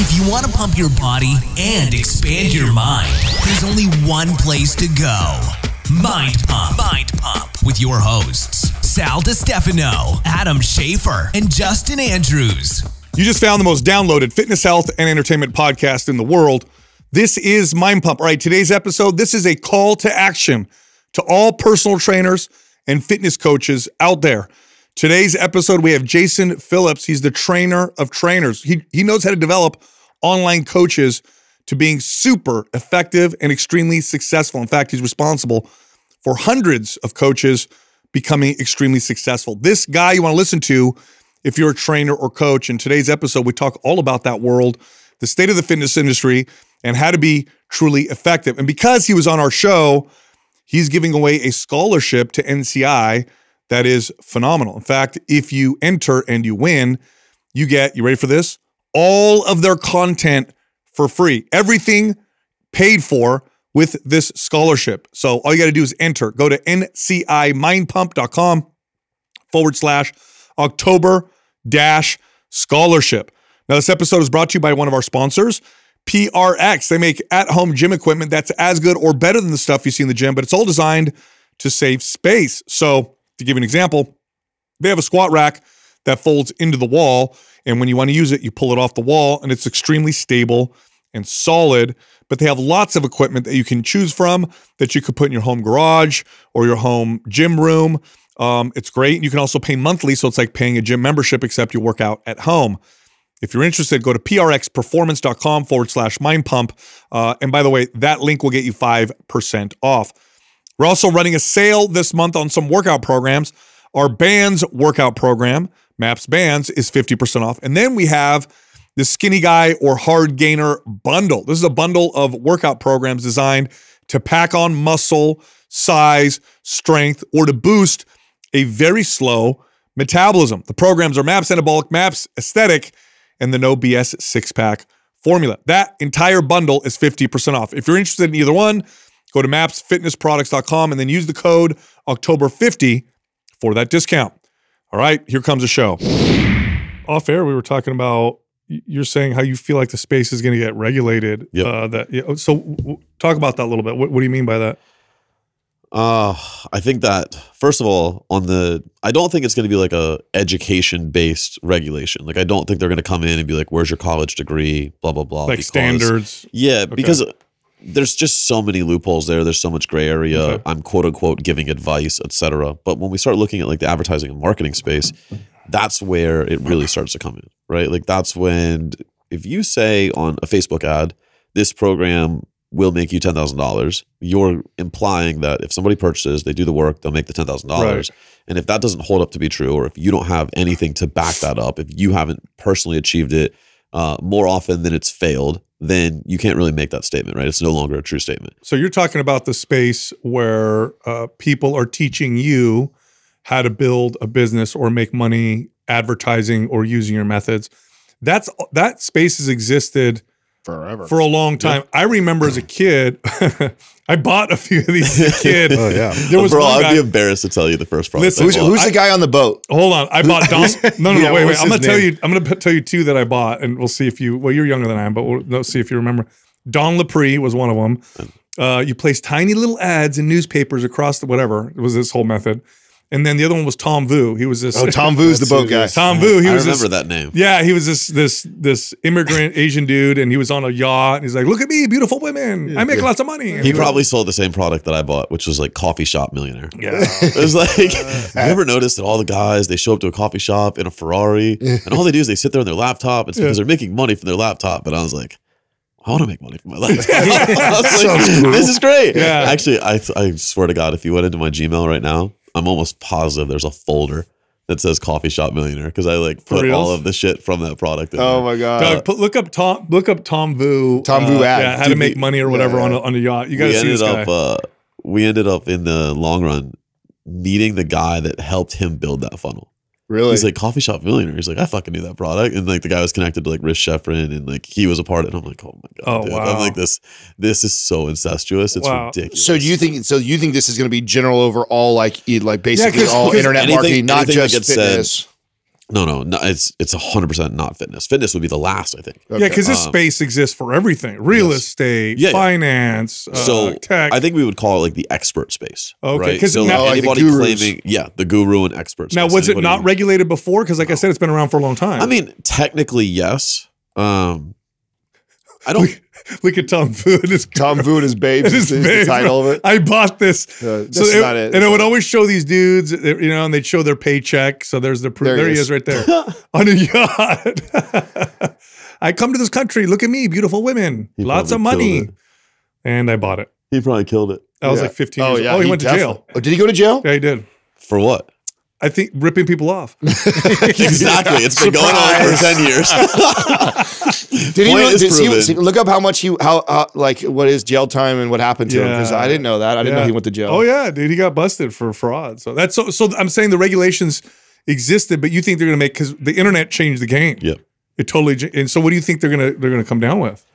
If you want to pump your body and expand your mind, there's only one place to go. Mind Pump. Mind Pump with your hosts, Sal DiStefano, Adam Schaefer, and Justin Andrews. You just found the most downloaded fitness, health, and entertainment podcast in the world. This is Mind Pump. All right, today's episode, this is a call to action to all personal trainers and fitness coaches out there. Today's episode, we have Jason Phillips. He's the trainer of trainers. He, he knows how to develop online coaches to being super effective and extremely successful. In fact, he's responsible for hundreds of coaches becoming extremely successful. This guy you want to listen to if you're a trainer or coach. In today's episode, we talk all about that world, the state of the fitness industry, and how to be truly effective. And because he was on our show, he's giving away a scholarship to NCI that is phenomenal. In fact, if you enter and you win, you get, you ready for this? All of their content for free. Everything paid for with this scholarship. So all you got to do is enter. Go to ncimindpump.com forward slash October dash scholarship. Now, this episode is brought to you by one of our sponsors, PRX. They make at home gym equipment that's as good or better than the stuff you see in the gym, but it's all designed to save space. So, to give you an example, they have a squat rack that folds into the wall. And when you want to use it, you pull it off the wall and it's extremely stable and solid. But they have lots of equipment that you can choose from that you could put in your home garage or your home gym room. Um, it's great. You can also pay monthly. So it's like paying a gym membership, except you work out at home. If you're interested, go to prxperformance.com forward slash mind pump. Uh, and by the way, that link will get you 5% off. We're also running a sale this month on some workout programs. Our bands workout program, MAPS Bands, is 50% off. And then we have the Skinny Guy or Hard Gainer bundle. This is a bundle of workout programs designed to pack on muscle, size, strength, or to boost a very slow metabolism. The programs are MAPS Anabolic, MAPS Aesthetic, and the No BS six pack formula. That entire bundle is 50% off. If you're interested in either one, go to mapsfitnessproducts.com and then use the code October50 for that discount. All right, here comes the show. Off air, we were talking about you're saying how you feel like the space is going to get regulated. Yep. Uh, that yeah, so w- talk about that a little bit. What, what do you mean by that? Uh, I think that first of all, on the I don't think it's going to be like a education based regulation. Like I don't think they're going to come in and be like, "Where's your college degree?" Blah blah blah. Like because- standards. Yeah, because there's just so many loopholes there. There's so much gray area. Okay. I'm quote unquote giving advice, etc. But when we start looking at like the advertising and marketing space, that's where it really starts to come in, right? Like that's when if you say on a Facebook ad, this program will make you ten thousand dollars, you're implying that if somebody purchases, they do the work, they'll make the ten thousand dollars. And if that doesn't hold up to be true, or if you don't have anything to back that up, if you haven't personally achieved it uh, more often than it's failed, then you can't really make that statement, right? It's no longer a true statement. So you're talking about the space where uh, people are teaching you how to build a business or make money advertising or using your methods. That's that space has existed forever. for a long time. I remember as a kid, I bought a few of these as a kid. oh yeah. There was Bro, one I'd guy. be embarrassed to tell you the first product. Listen, I Who's, bought. who's the guy on the boat? Hold on, I bought Don. No, no, Yeah, no, wait, wait. I'm gonna his tell you. I'm gonna tell you two that I bought, and we'll see if you. Well, you're younger than I am, but we'll, let's see if you remember. Don Lapre was one of them. Uh, you place tiny little ads in newspapers across the whatever. It was this whole method, and then the other one was Tom Vu. He was this. Oh, Tom Vu's the boat guy. Tom Vu. He I was remember this, that name. Yeah, he was this this this immigrant Asian dude, and he was on a yacht. And he's like, "Look at me, beautiful women. I make lots of money." He probably sold the same product that I bought, which was like coffee shop millionaire. yeah. It was like, have you ever noticed that all the guys they show up to a coffee shop in a Ferrari, and all they do is they sit there on their laptop. It's because they're making money from their laptop. But I was like, I want to make money from my laptop. Like, cool. This is great. Yeah. Actually, I I swear to God, if you went into my Gmail right now, I'm almost positive there's a folder that says coffee shop millionaire because I like put reals? all of the shit from that product. In Oh there. my god. Doug, put, look up Tom. Look up Tom Vu. Tom Vu uh, ad. Yeah, how to make money or whatever yeah. on a, on a yacht. You got to see ended this guy. up uh, we ended up in the long run meeting the guy that helped him build that funnel. Really? He's like coffee shop millionaire. He's like, I fucking knew that product. And like the guy was connected to like Rich Schefren and like he was a part of it. And I'm like, oh my god. Oh, dude. wow. I'm like this this is so incestuous. It's Wow. ridiculous. so do you think? So you think this is going to be general over all like like basically 'cause- all 'cause internet anything- marketing, not just gets said- fitness? No, no, no it's it's hundred percent not fitness. Fitness would be the last, I think. Yeah, because this Um, space exists for everything: real yes. estate, Yeah, yeah. finance, uh, so tech. I think we would call it like the expert space. Okay, right? 'cause so now- Oh, like anybody gurus. claiming, yeah, the guru and expert. now, space. was it Anybody- not regulated before? Because, like I said, it's been around for a long time. I mean, technically, yes. Um, I don't. look at Tom Food. His Tom Food is babes. His is the babes, title of it. I bought this. Uh, this so it- not it. And it would always show these dudes, uh, you know, and they'd show their paycheck. So there's the proof. There he There, he is. is right there on a yacht. I come to this country. Look at me, beautiful women, He lots of money. And I bought it. He probably killed it. I was Yeah. like 15 years yeah, old. Oh, he, went to jail. Oh, did he go to jail? Yeah, he did. For what? I think ripping people off. exactly. It's been going on for ten years. Did he? Point Really, did he see- look up how much he how uh, like what is jail time and what happened to him because I didn't know that. I didn't know he went to jail. Oh yeah, dude, he got busted for fraud. So that's so. So I'm saying the regulations existed, but you think they're going to make because the internet changed the game. Yep. It totally. And so, what do you think they're gonna they're gonna come down with?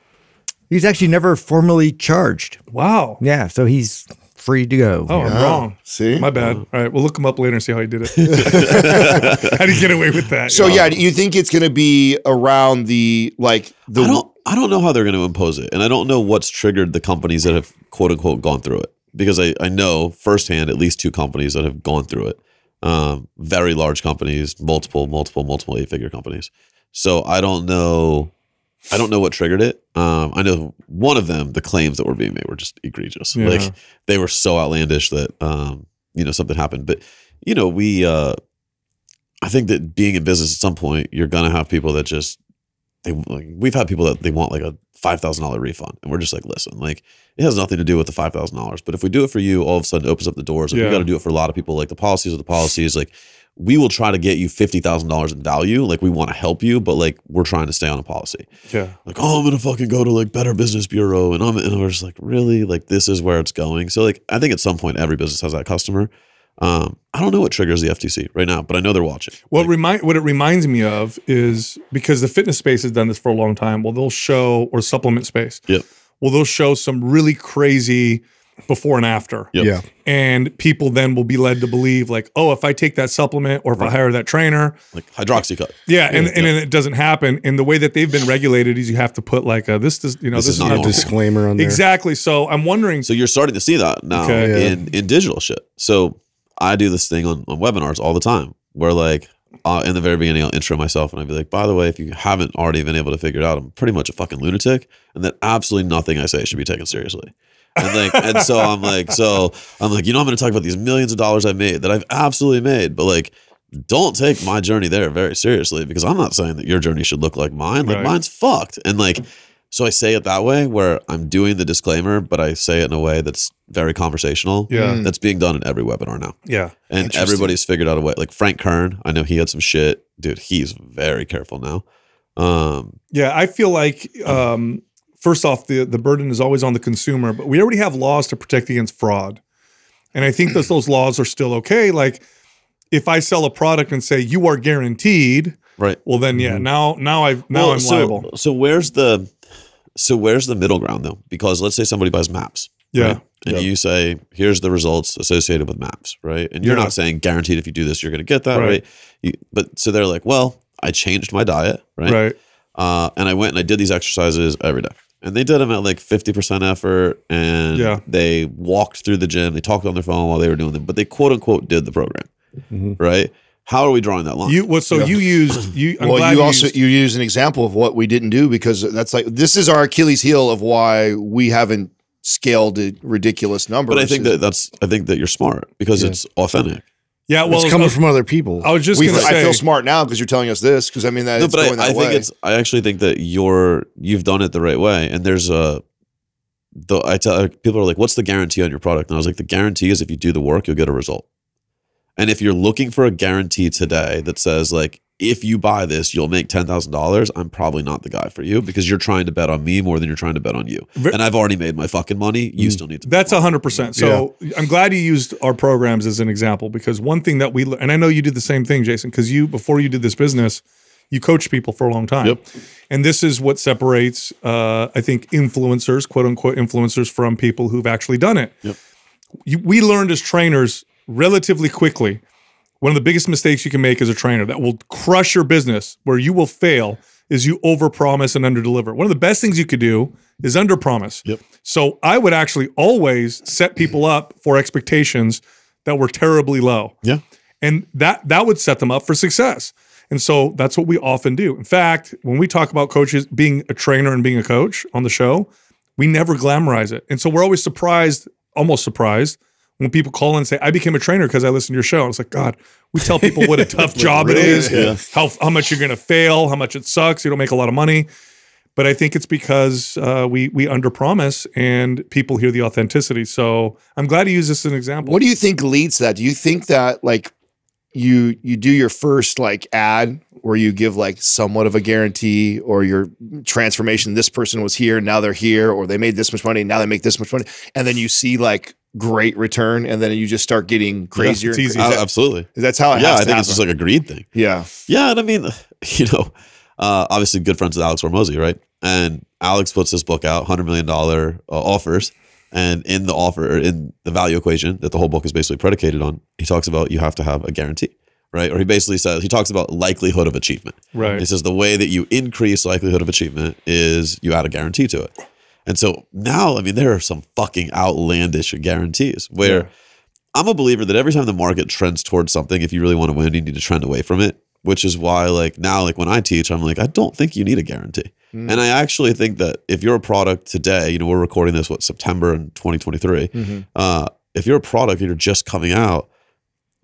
He's actually never formally charged. Wow. Yeah, so he's free to go. Oh, I'm wrong. See, My bad. All right, we'll look him up later and see how he did it. how did he get away with that? So yeah, you think it's going to be around the like the I don't. I don't know how they're going to impose it, and I don't know what's triggered the companies that have quote unquote gone through it. Because I, I know firsthand at least two companies that have gone through it. Um, very large companies, multiple, multiple, multiple eight figure companies. So I don't know. I don't know what triggered it. Um, I know one of them, the claims that were being made were just egregious. Yeah. Like they were so outlandish that um, you know something happened. But you know, we uh, I think that being in business at some point, you're gonna have people that just they like we've had people that they want like a five thousand dollar refund, and we're just like, listen, like it has nothing to do with the five thousand dollars, but if we do it for you, all of a sudden it opens up the doors. Like, Yeah. We got to do it for a lot of people. Like the policies are the policies. Like we will try to get you fifty thousand dollars in value. Like we want to help you, but like we're trying to stay on a policy. yeah. Like oh, I'm gonna fucking go to like Better Business Bureau, and I'm and we're just like really like this is where it's going. So like I think at some point every business has that customer. Um, I don't know what triggers the FTC right now, but I know they're watching. What Like, remind what it reminds me of is because the fitness space has done this for a long time. Well, they'll show or supplement space. Yep. Well, they'll show some really crazy before and after. Yep. yeah. And people then will be led to believe like, oh, if I take that supplement or if I hire that trainer, like hydroxycut. yeah, and, Yeah, and yeah. then it doesn't happen. And the way that they've been regulated is you have to put like a this does you know This this, is is not not normal. disclaimer on there. exactly. So I'm wondering. So you're starting to see that now Okay. Yeah. in in digital shit. So I do this thing on, on webinars all the time where like uh, in the very beginning I'll intro myself and I'll be like, by the way, if you haven't already been able to figure it out, I'm pretty much a fucking lunatic and that absolutely nothing I say should be taken seriously. And like and so I'm like, so I'm like, you know, I'm gonna talk about these millions of dollars I've made that I've absolutely made, but like don't take my journey there very seriously because I'm not saying that your journey should look like mine. Like Right. mine's fucked. And like so I say it that way where I'm doing the disclaimer, but I say it in a way that's very conversational. Yeah. That's being done in every webinar now. yeah. And everybody's figured out a way. Like Frank Kern, I know he had some shit. Dude, he's very careful now. Um, Yeah, I feel like um, first off, the the burden is always on the consumer, but we already have laws to protect against fraud, and I think that those laws are still okay. Like if I sell a product and say you are guaranteed, right. well then yeah, now now I've now Well, I'm so, liable. So where's the so where's the middle ground though? Because let's say somebody buys maps. Yeah. right? And you say, here's the results associated with maps, right? And you're Yeah. not saying guaranteed if you do this, you're gonna get that, Right. right? You, but so they're like, well, I changed my diet, right? Right. Uh, and I went and I did these exercises every day. And they did them at like 50% effort and Yeah. they walked through the gym. They talked on their phone while they were doing them, but they quote unquote did the program. Mm-hmm. Right? How are we drawing that line? You what? So you used you. I'm well, glad you also used- you use an example of what we didn't do because that's like this is our Achilles heel of why we haven't scaled to ridiculous numbers. but I think that that's, I think that you're smart because it's authentic. Yeah. Well, it's coming was- from other people. I was just we, gonna I feel smart now because you're telling us this because I mean that No, it's but going I, I that think it's, I actually think that you're, you've done it the right way. And there's a, the, I tell people are like, what's the guarantee on your product? And I was like, the guarantee is if you do the work, you'll get a result. And if you're looking for a guarantee today that says like, if you buy this, you'll make ten thousand dollars. I'm probably not the guy for you because you're trying to bet on me more than you're trying to bet on you. And I've already made my fucking money. You still need to. That's a hundred percent. So I'm glad you used our programs as an example because one thing that we and I know you did the same thing, Jason, because you before you did this business, you coached people for a long time. Yep. And this is what separates, uh, I think, influencers, quote unquote, influencers from people who've actually done it. Yep. You, we learned as trainers relatively quickly one of the biggest mistakes you can make as a trainer that will crush your business, where you will fail, is you overpromise and underdeliver. One of the best things you could do is underpromise. Yep. So I would actually always set people up for expectations that were terribly low Yeah. and that that would set them up for success and so that's what we often do in fact when we talk about coaches being a trainer and being a coach on the show we never glamorize it and so we're always surprised almost surprised when people call and say i became a trainer because i listened to your show and it's like god we tell people what a tough job it really? is Yeah. how, how much you're going to fail how much it sucks you don't make a lot of money but I think it's because uh, we we underpromise and people hear the authenticity. So I'm glad to use this as an example. What do you think leads to that? Do you think that like you you do your first like ad where you give like somewhat of a guarantee or your transformation this person was here now they're here or they made this much money now they make this much money and then you see like great return and then you just start getting crazier it's and easy. cra- Uh, absolutely. that's how it Yeah, has I to think it's just like a greed thing. yeah Yeah, and I mean, you know, uh, obviously good friends with Alex Hormozi, right? And Alex puts this book out, hundred million dollar uh, offers, and in the offer, or in the value equation that the whole book is basically predicated on, he talks about you have to have a guarantee, right? Or he basically says he talks about likelihood of achievement. Right. He says the way that you increase likelihood of achievement is you add a guarantee to it. And so now, I mean, there are some fucking outlandish guarantees where I'm a believer that every time the market trends towards something, if you really want to win, you need to trend away from it. Which is why, like now, like when I teach, I'm like, I don't think you need a guarantee. And I actually think that if you're a product today, you know, we're recording this what September in 2023. Uh, if you're a product and you're just coming out,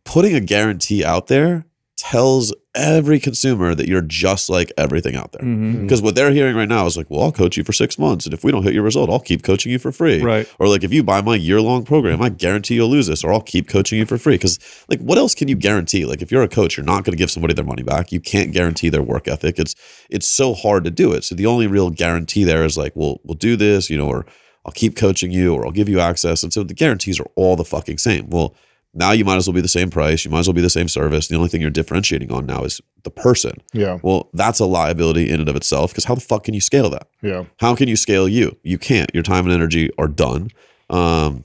putting a guarantee out there tells every consumer that you're just like everything out there. Mhm. Because what they're hearing right now is like, well, I'll coach you for six months. And if we don't hit your result, I'll keep coaching you for free. Right. Or like, if you buy my year long program, I guarantee you'll lose this, or I'll keep coaching you for free. Because, like, what else can you guarantee? Like, if you're a coach, you're not going to give somebody their money back. You can't guarantee their work ethic. It's it's so hard to do it. So the only real guarantee there is like, well, we'll do this, you know, or I'll keep coaching you, or I'll give you access. And so the guarantees are all the fucking same. Well, now you might as well be the same price. You might as well be the same service. The only thing you're differentiating on now is the person. yeah Well, that's a liability in and of itself because how the fuck can you scale that? yeah How can you scale you? You can't. Your time and energy are done. Um,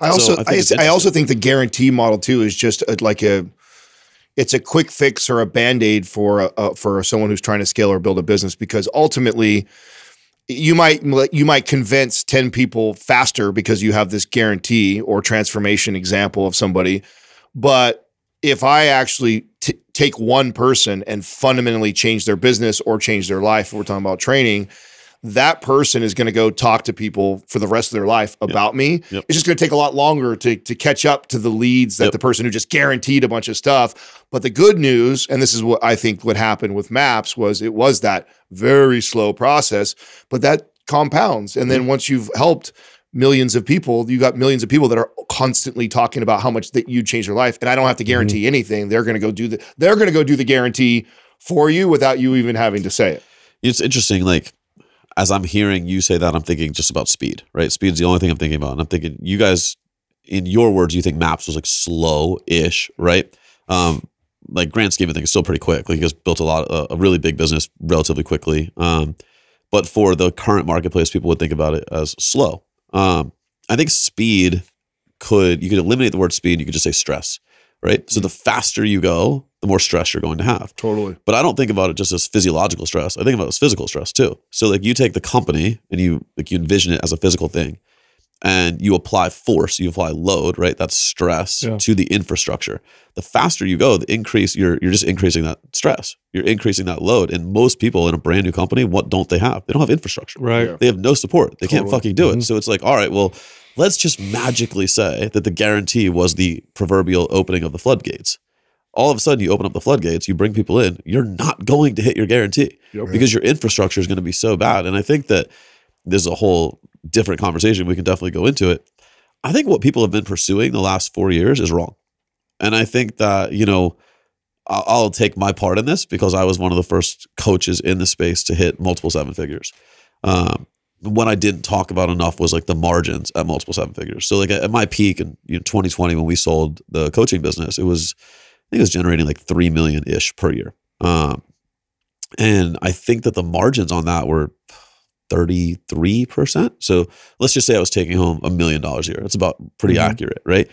I also I I, I, also think the guarantee model too is just a, like a it's a quick fix or a band-aid for a, a, for someone who's trying to scale or build a business because ultimately you might you might convince 10 people faster because you have this guarantee or transformation example of somebody. But if I actually t- take one person and fundamentally change their business or change their life, we're talking about training, that person is going to go talk to people for the rest of their life about me. Yep. It's just going to take a lot longer to, to catch up to the leads that Yep. the person who just guaranteed a bunch of stuff. But the good news, and this is what I think what happened with maps, was it was that very slow process, but that compounds. And then mm-hmm. once you've helped millions of people, you got millions of people that are constantly talking about how much that you changed their life. And I don't have to mm-hmm. guarantee anything. They're going to go do the they're going to go do the guarantee for you without you even having to say it. it's interesting. Like as I'm hearing you say that, I'm thinking just about speed, right? Speed's the only thing I'm thinking about. And I'm thinking you guys, in your words, you think Maps was like slow-ish, right? Um, like grand scheme of things, still pretty quick. Like you guys built a lot, a, a really big business relatively quickly. Um, but for the current marketplace, people would think about it as slow. Um, I think speed could you could eliminate the word speed. You could just say stress, right? So the faster you go, the more stress you're going to have. Totally. But I don't think about it just as physiological stress. I think about it as physical stress too. So like you take the company and you like you envision it as a physical thing and you apply force, you apply load, right? That's stress Yeah. to the infrastructure. The faster you go, the increase you're you're just increasing that stress. You're increasing that load. And most people in a brand new company, what don't they have? They don't have infrastructure. Right. Yeah. They have no support. They can't fucking do it. Mm-hmm. So it's like, all right, well, let's just magically say that the guarantee was the proverbial opening of the floodgates. All of a sudden, you open up the floodgates, you bring people in, you're not going to hit your guarantee Yep. because your infrastructure is going to be so bad. And I think that there's a whole different conversation. We can definitely go into it. I think what people have been pursuing the last four years is wrong. And I think that, you know, I'll, I'll take my part in this because I was one of the first coaches in the space to hit multiple seven figures. Um, what I didn't talk about enough was like the margins at multiple seven figures. So like at my peak in you know, 2020 when we sold the coaching business, it was I think it was generating like three million ish per year. Um, and I think that the margins on that were 33%. So let's just say I was taking home a million dollars a year. That's about pretty Mhm. accurate, right?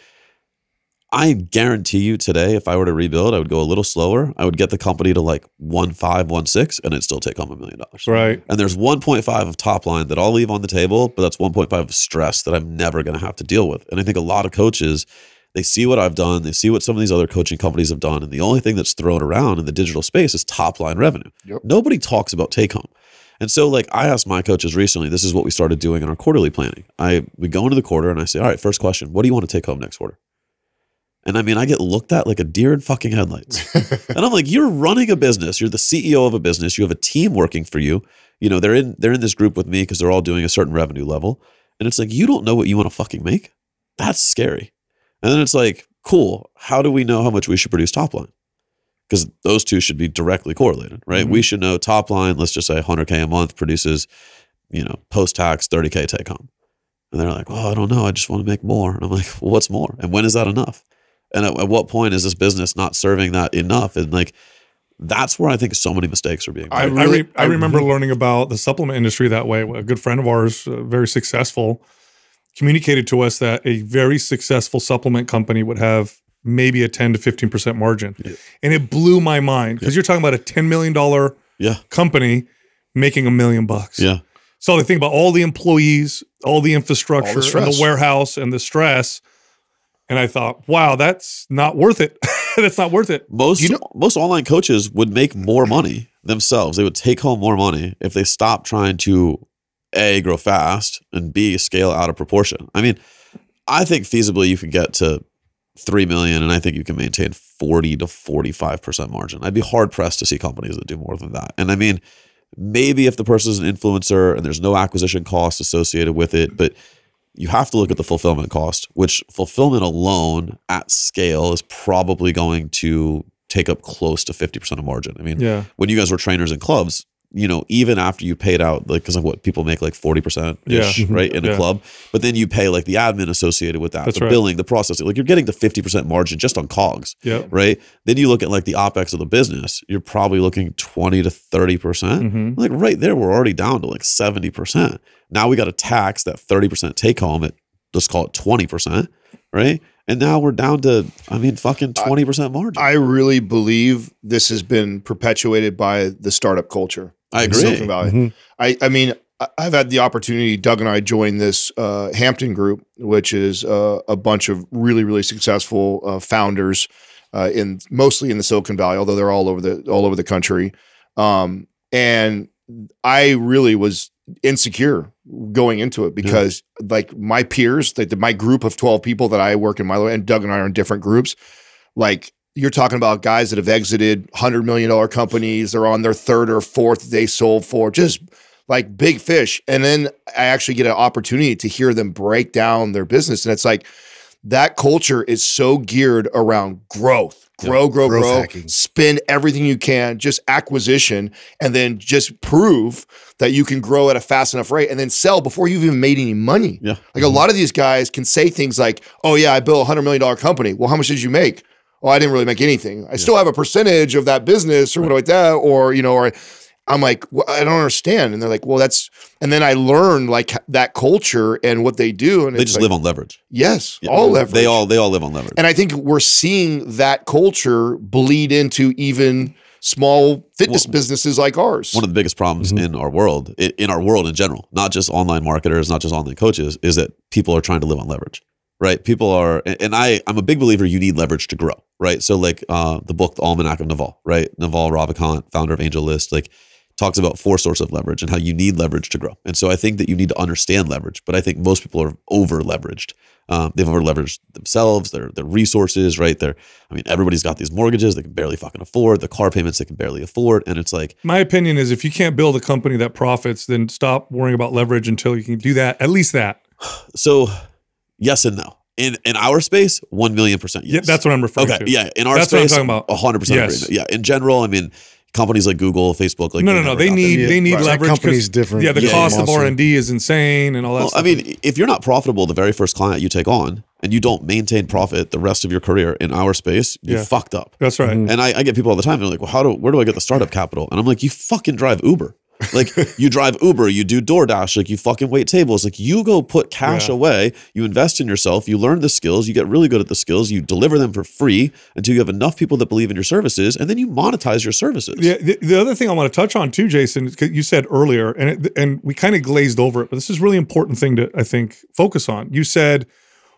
I guarantee you today, if I were to rebuild, I would go a little slower. I would get the company to like one five, one six, and it'd still take home a million dollars. Right. And there's 1.5 of top line that I'll leave on the table, but that's 1.5 of stress that I'm never going to have to deal with. And I think a lot of coaches, they see what I've done, they see what some of these other coaching companies have done, and the only thing that's thrown around in the digital space is top line revenue. Yep. Nobody talks about take home. And so, like, I asked my coaches recently, this is what we started doing in our quarterly planning. I we go into the quarter and I say, all right, first question, what do you want to take home next quarter? And I mean, I get looked at like a deer in fucking headlights. and I'm like, you're running a business. You're the CEO of a business. You have a team working for you. You know, they're in they're in this group with me because they're all doing a certain revenue level. And it's like, you don't know what you want to fucking make? That's scary. And then it's like, cool. How do we know how much we should produce top line? Because those two should be directly correlated, right? We should know top line, let's just say 100K a month produces, you know, post tax 30K take home. And they're like, well, I don't know. I just want to make more. And I'm like, well, what's more? And when is that enough? And at, at what point is this business not serving that enough? And like, that's where I think so many mistakes are being made. I, I I, re- I remember learning about the supplement industry that way. A good friend of ours, uh, very successful, communicated to us that a very successful supplement company would have maybe a 10 to 15% margin. And it blew my mind because you're talking about a $10 million yeah. company making a million bucks. Yeah. So I think about all the employees, all the infrastructure, and the warehouse and the stress. And I thought, wow, that's not worth it. that's not worth it. Most You know- most online coaches would make more money themselves. They would take home more money if they stopped trying to a grow fast and b scale out of proportion. I mean, I think feasibly you could get to three million, and I think you can maintain forty to forty five percent margin. I'd be hard pressed to see companies that do more than that. And I mean, maybe if the person is an influencer and there's no acquisition cost associated with it, but you have to look at the fulfillment cost, which fulfillment alone at scale is probably going to take up close to 50% of margin. I mean, Yeah. when you guys were trainers in clubs, you know, even after you paid out, like, because of what people make like 40% ish, Yeah. right, in a Yeah. club, but then you pay like the admin associated with that, That's the right. billing, the processing, like you're getting the 50% margin just on COGS Yeah. right? Then you look at like the opex of the business, you're probably looking 20 to 30%. percent Mhm. Like right there, we're already down to like 70%. Now we got to tax that 30% take home at let's call it 20%, right? And now we're down to, I mean, fucking 20% margin. I really believe this has been perpetuated by the startup culture. I agree. Silicon Valley. Mhm. I, I mean, I- I've had the opportunity. Doug and I joined this uh, Hampton group, which is uh, a bunch of really, really successful uh, founders uh, in mostly in the Silicon Valley, although they're all over the all over the country. Um, and I really was insecure going into it because, like, my peers, like the, my group of twelve people that I work in my and Doug and I are in different groups, like you're talking about guys that have exited hundred million dollar companies. They're on their third or fourth they sold for just like big fish. And then I actually get an opportunity to hear them break down their business. And it's like that culture is so geared around growth, grow, grow, Growth grow, hacking. spend everything you can, just acquisition, and then just prove that you can grow at a fast enough rate and then sell before you've even made any money. Yeah. Like a mm-hmm. lot of these guys can say things like, oh, yeah, I built a $100 million company. Well, how much did you make? Oh, I didn't really make anything. I still have a percentage of that business or whatever like that. Or, you know, or I'm like, well, I don't understand. And they're like, well, that's, and then I learned like that culture and what they do. And they just like, live on leverage. yes, Yeah. all leverage. They all, they all live on leverage. And I think we're seeing that culture bleed into even small fitness Well, businesses like ours. one of the biggest problems mm-hmm. in our world, in our world in general, not just online marketers, not just online coaches, is that people are trying to live on leverage, right? People are, and I, I'm a big believer you need leverage to grow, right? So like uh, the book, The Almanac of Naval, right? Naval Ravikant, founder of Angel List, like talks about four sources of leverage and how you need leverage to grow. And so I think that you need to understand leverage, but I think most people are over leveraged. Um, they've over leveraged themselves, their their resources, right? They're, I mean, everybody's got these mortgages they can barely fucking afford, the car payments they can barely afford, and it's like, My opinion is if you can't build a company that profits, then stop worrying about leverage until you can do that. At least that. So, yes and no. In in our space, one million percent yes. Yeah, that's what I'm referring okay. to. Yeah, in our That's what I'm space, talking about. hundred percent Yes. Yeah, in general, I mean, companies like Google, Facebook, like no, no, no. They need there. they need right. That leverage. 'cause- company's different. Yeah, the Yeah, cost of. R and D is insane and all that. Well, stuff. I mean, if you're not profitable the very first client you take on, and you don't maintain profit the rest of your career in our space, you Yeah. fucked up. that's right. And I, I get people all the time. They're like, "Well, how do where do I get the startup capital?" And I'm like, "You fucking drive Uber." Like you drive Uber, you do DoorDash, like you fucking wait tables. Like you go put cash Yeah. away, you invest in yourself, you learn the skills, you get really good at the skills, you deliver them for free until you have enough people that believe in your services, and then you monetize your services. Yeah, the, the other thing I want to touch on too, Jason, you said earlier, and it, and we kind of glazed over it, but this is a really important thing to I think focus on. You said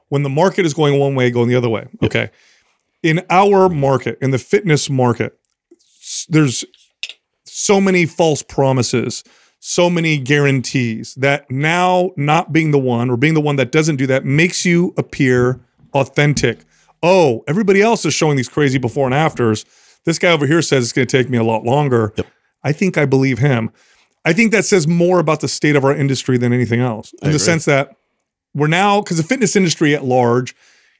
when the market is going one way, going the other way. Okay, in our market, in the fitness market, there's so many false promises, so many guarantees that now not being the one or being the one that doesn't do that makes you appear authentic. Oh, everybody else is showing these crazy before and afters. This guy over here says it's going to take me a lot longer. I think I believe him. I think that says more about the state of our industry than anything else, in the sense that we're now because the fitness industry at large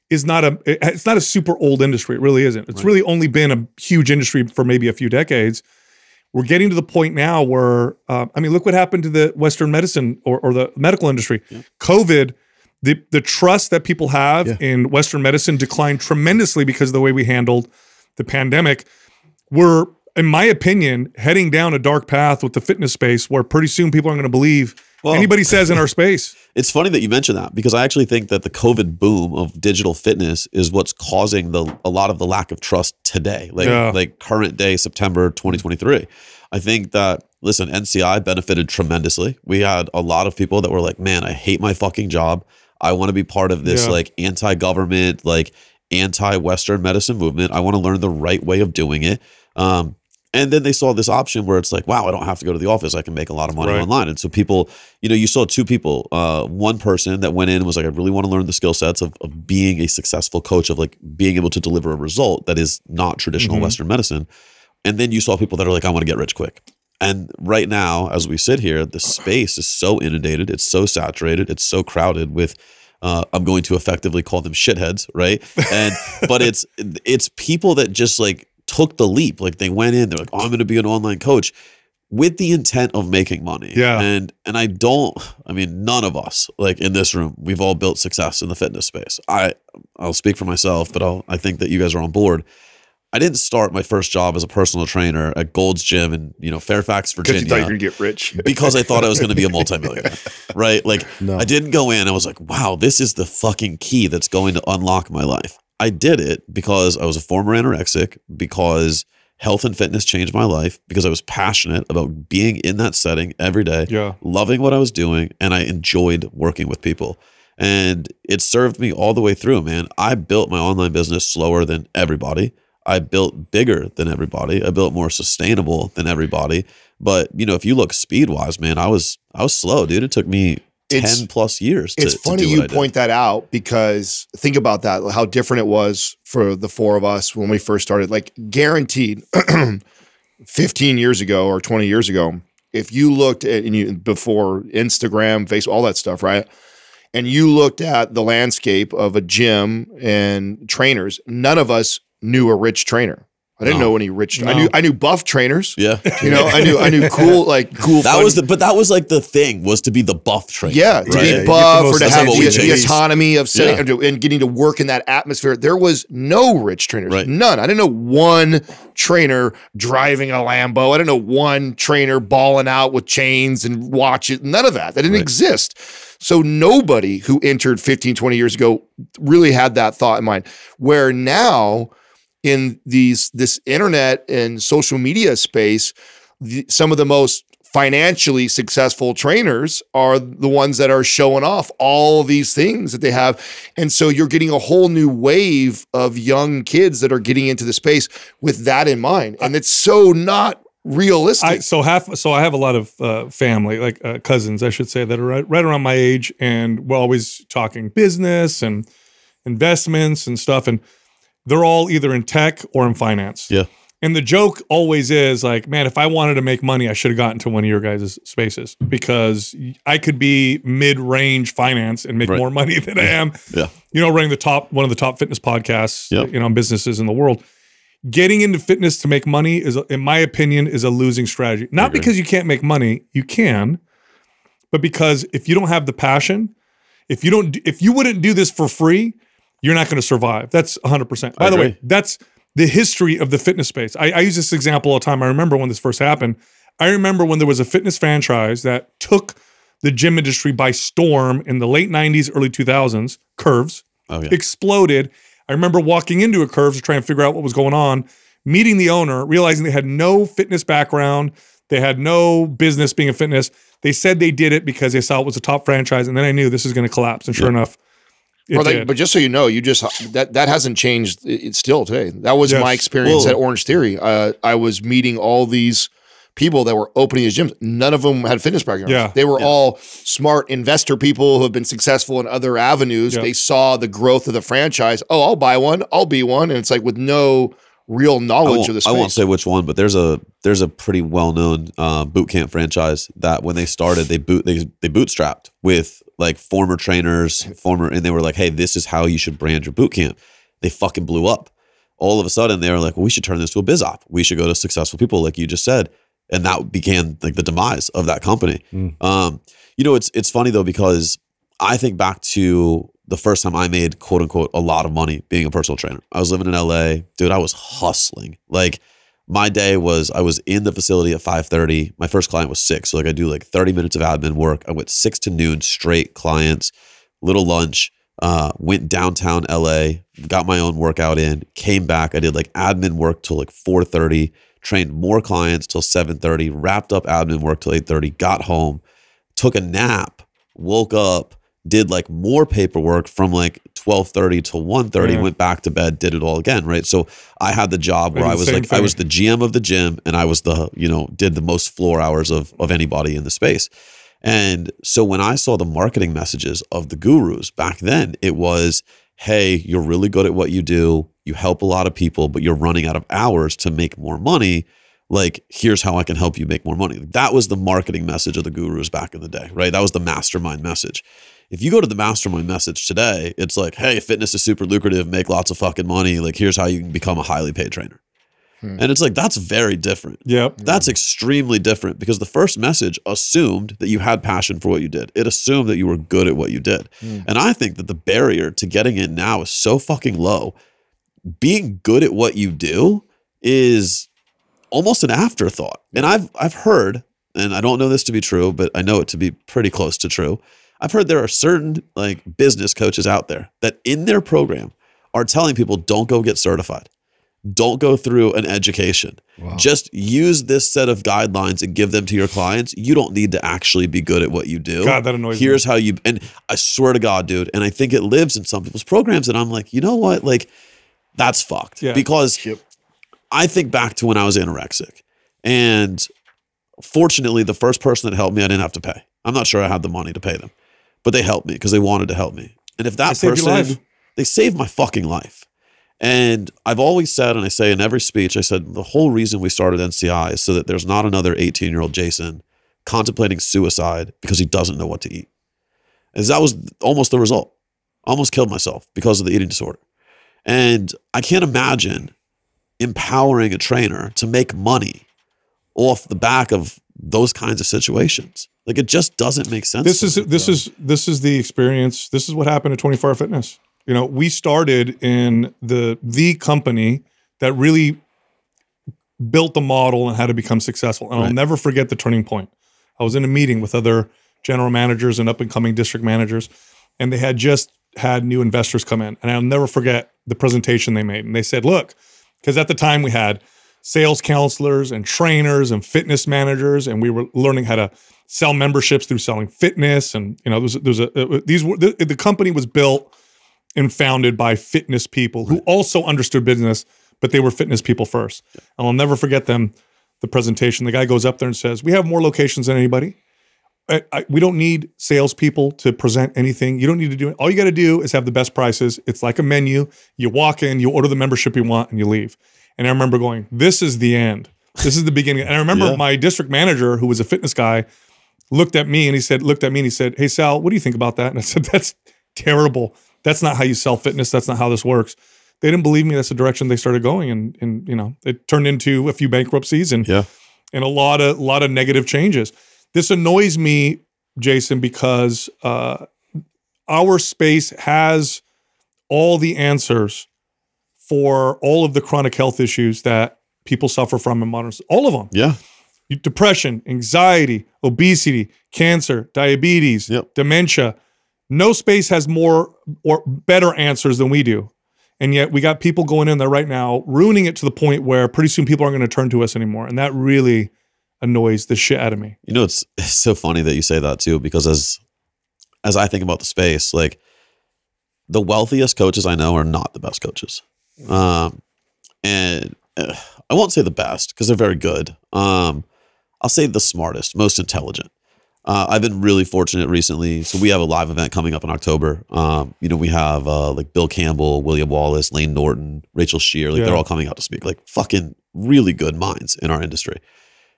is not a it's not a super old industry. It really isn't. It's really only been a huge industry for maybe a few decades. We're getting to the point now where uh, I mean, look what happened to the Western medicine or, or the medical industry. COVID, the the trust that people have in Western medicine declined tremendously because of the way we handled the pandemic. We're, in my opinion, heading down a dark path with the fitness space where pretty soon people aren't going to believe anybody says in our space. It's funny that you mentioned that because I actually think that the COVID boom of digital fitness is what's causing the a lot of the lack of trust today, like Yeah. like current day September 2023. I think that listen, NCI benefited tremendously. We had a lot of people that were like, "Man, I hate my fucking job. I want to be part of this Yeah. like anti-government, like anti-Western medicine movement. I want to learn the right way of doing it." Um, and then they saw this option where it's like, wow, I don't have to go to the office. I can make a lot of money Right. online. And so people, you know, you saw two people. Uh, one person that went in and was like, I really want to learn the skill sets of, of being a successful coach, of like being able to deliver a result that is not traditional Western medicine. And then you saw people that are like, I want to get rich quick. And right now, as we sit here, the space is so inundated, it's so saturated, it's so crowded with uh, I'm going to effectively call them shitheads, right? And but it's it's people that just like took the leap, like they went in, they're like, oh, I'm going to be an online coach with the intent of making money. Yeah. And and I don't, I mean, none of us like in this room, we've all built success in the fitness space. I I'll speak for myself, but I'll I think that you guys are on board. I didn't start my first job as a personal trainer at Gold's Gym in you know Fairfax, Because you thought you Virginia get rich. because I thought I was going to be a multimillionaire, right? Like no. I didn't go in. I was like, wow, this is the fucking key that's going to unlock my life. I did it because I was a former anorexic, because health and fitness changed my life, because I was passionate about being in that setting every day, Yeah. loving what I was doing, and I enjoyed working with people. And it served me all the way through, man. I built my online business slower than everybody. I built bigger than everybody. I built more sustainable than everybody. But you know, if you look speed wise, man, I was I was slow, dude. It took me It's- ten plus years. To, it's funny you point that out because think about that how different it was for the four of us when we first started. Like guaranteed 15 years ago or 20 years ago if you looked at and you before instagram facebook all that stuff right? And you looked at the landscape of a gym and trainers none of us knew a rich trainer i didn't No. know any rich i knew i knew buff trainers Yeah, you know i knew i knew cool like cool that fun- was the but that was like the thing was to be the buff trainer. yeah, to right? be get buff the or to have the, the autonomy of sitting Yeah. and, and getting to work in that atmosphere. There was no rich trainers, Right. none. I didn't know one trainer driving a Lambo. I didn't know one trainer balling out with chains and watches. None of that. That didn't Right. exist. So nobody who entered 15, 20 years ago really had that thought in mind. Where now in these this internet and social media space, the, some of the most financially successful trainers are the ones that are showing off all of these things that they have. And so you're getting a whole new wave of young kids that are getting into the space with that in mind. And it's so not realistic. I so half so I have a lot of uh, family, like uh, cousins, I should say, that are right, right around my age, and we're always talking business and investments and stuff, and they're all either in tech or in finance. Yeah. And the joke always is like, man, if I wanted to make money, I should have gotten to one of your guys' spaces because I could be mid-range finance and make Right. more money than I am. Yeah. You know, running the top one of the top fitness podcasts, Yep. you know, businesses in the world getting into fitness to make money is in my opinion is a losing strategy not because you can't make money you can but because if you don't have the passion if you don't if you wouldn't do this for free you're not going to survive that's 100% by I the way that's the history of the fitness space I, I use this example all the time i remember when this first happened I remember when there was a fitness franchise that took the gym industry by storm in the late 90s, early 2000s, Curves, Oh yeah. exploded. I remember walking into a Curves to try and figure out what was going on, meeting the owner, realizing they had no fitness background, they had no business being a fitness. They said they did it because they saw it was a top franchise, and then I knew this is going to collapse. And sure enough, it Or they, but just so you know, you just that that hasn't changed. It's still today. That was Yes. my experience Well- at Orange Theory. Uh, I was meeting all these people that were opening these gyms. None of them had fitness backgrounds. Yeah. they were all smart investor people who have been successful in other avenues. Yeah. They saw the growth of the franchise. Oh, I'll buy one. I'll be one. And it's like with no real knowledge of the I won't say which one, but there's a there's a pretty well known uh, boot camp franchise that when they started they boot they they bootstrapped with like former trainers, former, and they were like, hey, this is how you should brand your boot camp. They fucking blew up. All of a sudden, they were like, well, we should turn this to a biz op. We should go to successful people, like you just said, and that began like the demise of that company. Um, you know, it's it's funny though because I think back to the first time I made quote unquote a lot of money being a personal trainer. I was living in LA, dude. I was hustling. Like my day was I was in the facility at 5:30. My first client was six, so like I do like 30 minutes of admin work. I went six to noon straight clients, little lunch. Uh, went downtown LA, got my own workout in, came back. I did like admin work till like 4:30, trained more clients till 7:30, wrapped up admin work till 8:30, got home, took a nap, woke up, did like more paperwork from like 12:30 till 1:30, Yeah. went back to bed, did it all again, right? So I had the job where did I was like I was the GM of the gym and I was the, you know, did the most floor hours of of anybody in the space. And so when I saw the marketing messages of the gurus back then, it was, hey, you're really good at what you do. You help a lot of people, but you're running out of hours to make more money. Like, here's how I can help you make more money. That was the marketing message of the gurus back in the day, right? That was the mastermind message. If you go to the mastermind message today, it's like, hey, fitness is super lucrative, make lots of fucking money. Like, here's how you can become a highly paid trainer. Hmm. And it's like, that's very different. yep. That's extremely different because the first message assumed that you had passion for what you did. It assumed that you were good at what you did. Hmm. And I think that the barrier to getting in now is so fucking low. Being good at what you do is almost an afterthought. And I've I've heard, and I don't know this to be true, but I know it to be pretty close to true. I've heard there are certain like business coaches out there that in their program are telling people don't go get certified. Don't go through an education. Just use this set of guidelines and give them to your clients. You don't need to actually be good at what you do. God, that annoys me. Here's how you and I swear to God, dude, and I think it lives in some people's programs and I'm like, "You know what? Like that's fucked." Yeah. Because I think back to when I was anorexic. And fortunately, the first person that helped me, I didn't have to pay. I'm not sure I had the money to pay them, but they helped me because they wanted to help me. And if that They person, they saved my fucking life. And I've always said, and I say in every speech, I said the whole reason we started NCI is so that there's not another 18 year old Jason contemplating suicide because he doesn't know what to eat. As that was almost the result. Almost killed myself because of the eating disorder. And I can't imagine empowering a trainer to make money off the back of those kinds of situations. Like it just doesn't make sense. this is this is this is the experience. This is what happened at 24 Hour Fitness. You know, we started in the the company that really built the model and how to become successful. And I'll never forget the turning point. I was in a meeting with other general managers and up and coming district managers, and they had just had new investors come in. And I'll never forget the presentation they made. And they said, look, because at the time we had sales counselors and trainers and fitness managers, and we were learning how to sell memberships through selling fitness. And you know, there's there's a uh, these were the, the company was built and founded by fitness people who also understood business, but they were fitness people first. And I'll never forget them. The presentation. The guy goes up there and says, "We have more locations than anybody. I, I, we don't need salespeople to present anything. You don't need to do it. All you got to do is have the best prices. It's like a menu. You walk in, you order the membership you want, and you leave. And I remember going, "This is the end. This is the beginning." And I remember Yeah. my district manager, who was a fitness guy, looked at me and he said, "Looked at me and he said, Hey Sal, what do you think about that?" And I said, "That's terrible. That's not how you sell fitness. That's not how this works." They didn't believe me. That's the direction they started going, and and you know, it turned into a few bankruptcies and yeah. and a lot of a lot of negative changes. This annoys me, Jason, because uh, our space has all the answers for all of the chronic health issues that people suffer from in modern. All of them. Yeah. Depression, anxiety, obesity, cancer, diabetes, Yep. dementia. No space has more or better answers than we do. And yet we got people going in there right now, ruining it to the point where pretty soon people aren't going to turn to us anymore. And that really annoys the shit out of me. You know, it's, it's so funny that you say that too, because as as I think about the space, like the wealthiest coaches I know are not the best coaches, um, and uh, I won't say the best because they're very good. Um, I'll say the smartest, most intelligent. Uh, I've been really fortunate recently. So we have a live event coming up in October. Um, you know, we have uh, like Bill Campbell, William Wallace, Layne Norton, Rachel Shear. Like Yeah. they're all coming out to speak. Like fucking really good minds in our industry.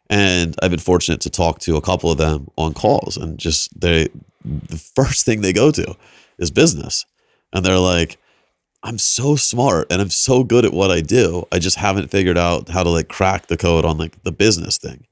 And I've been fortunate to talk to a couple of them on calls, and just they, the first thing they go to is business, and they're like, "I'm so smart and I'm so good at what I do. I just haven't figured out how to like crack the code on like the business thing."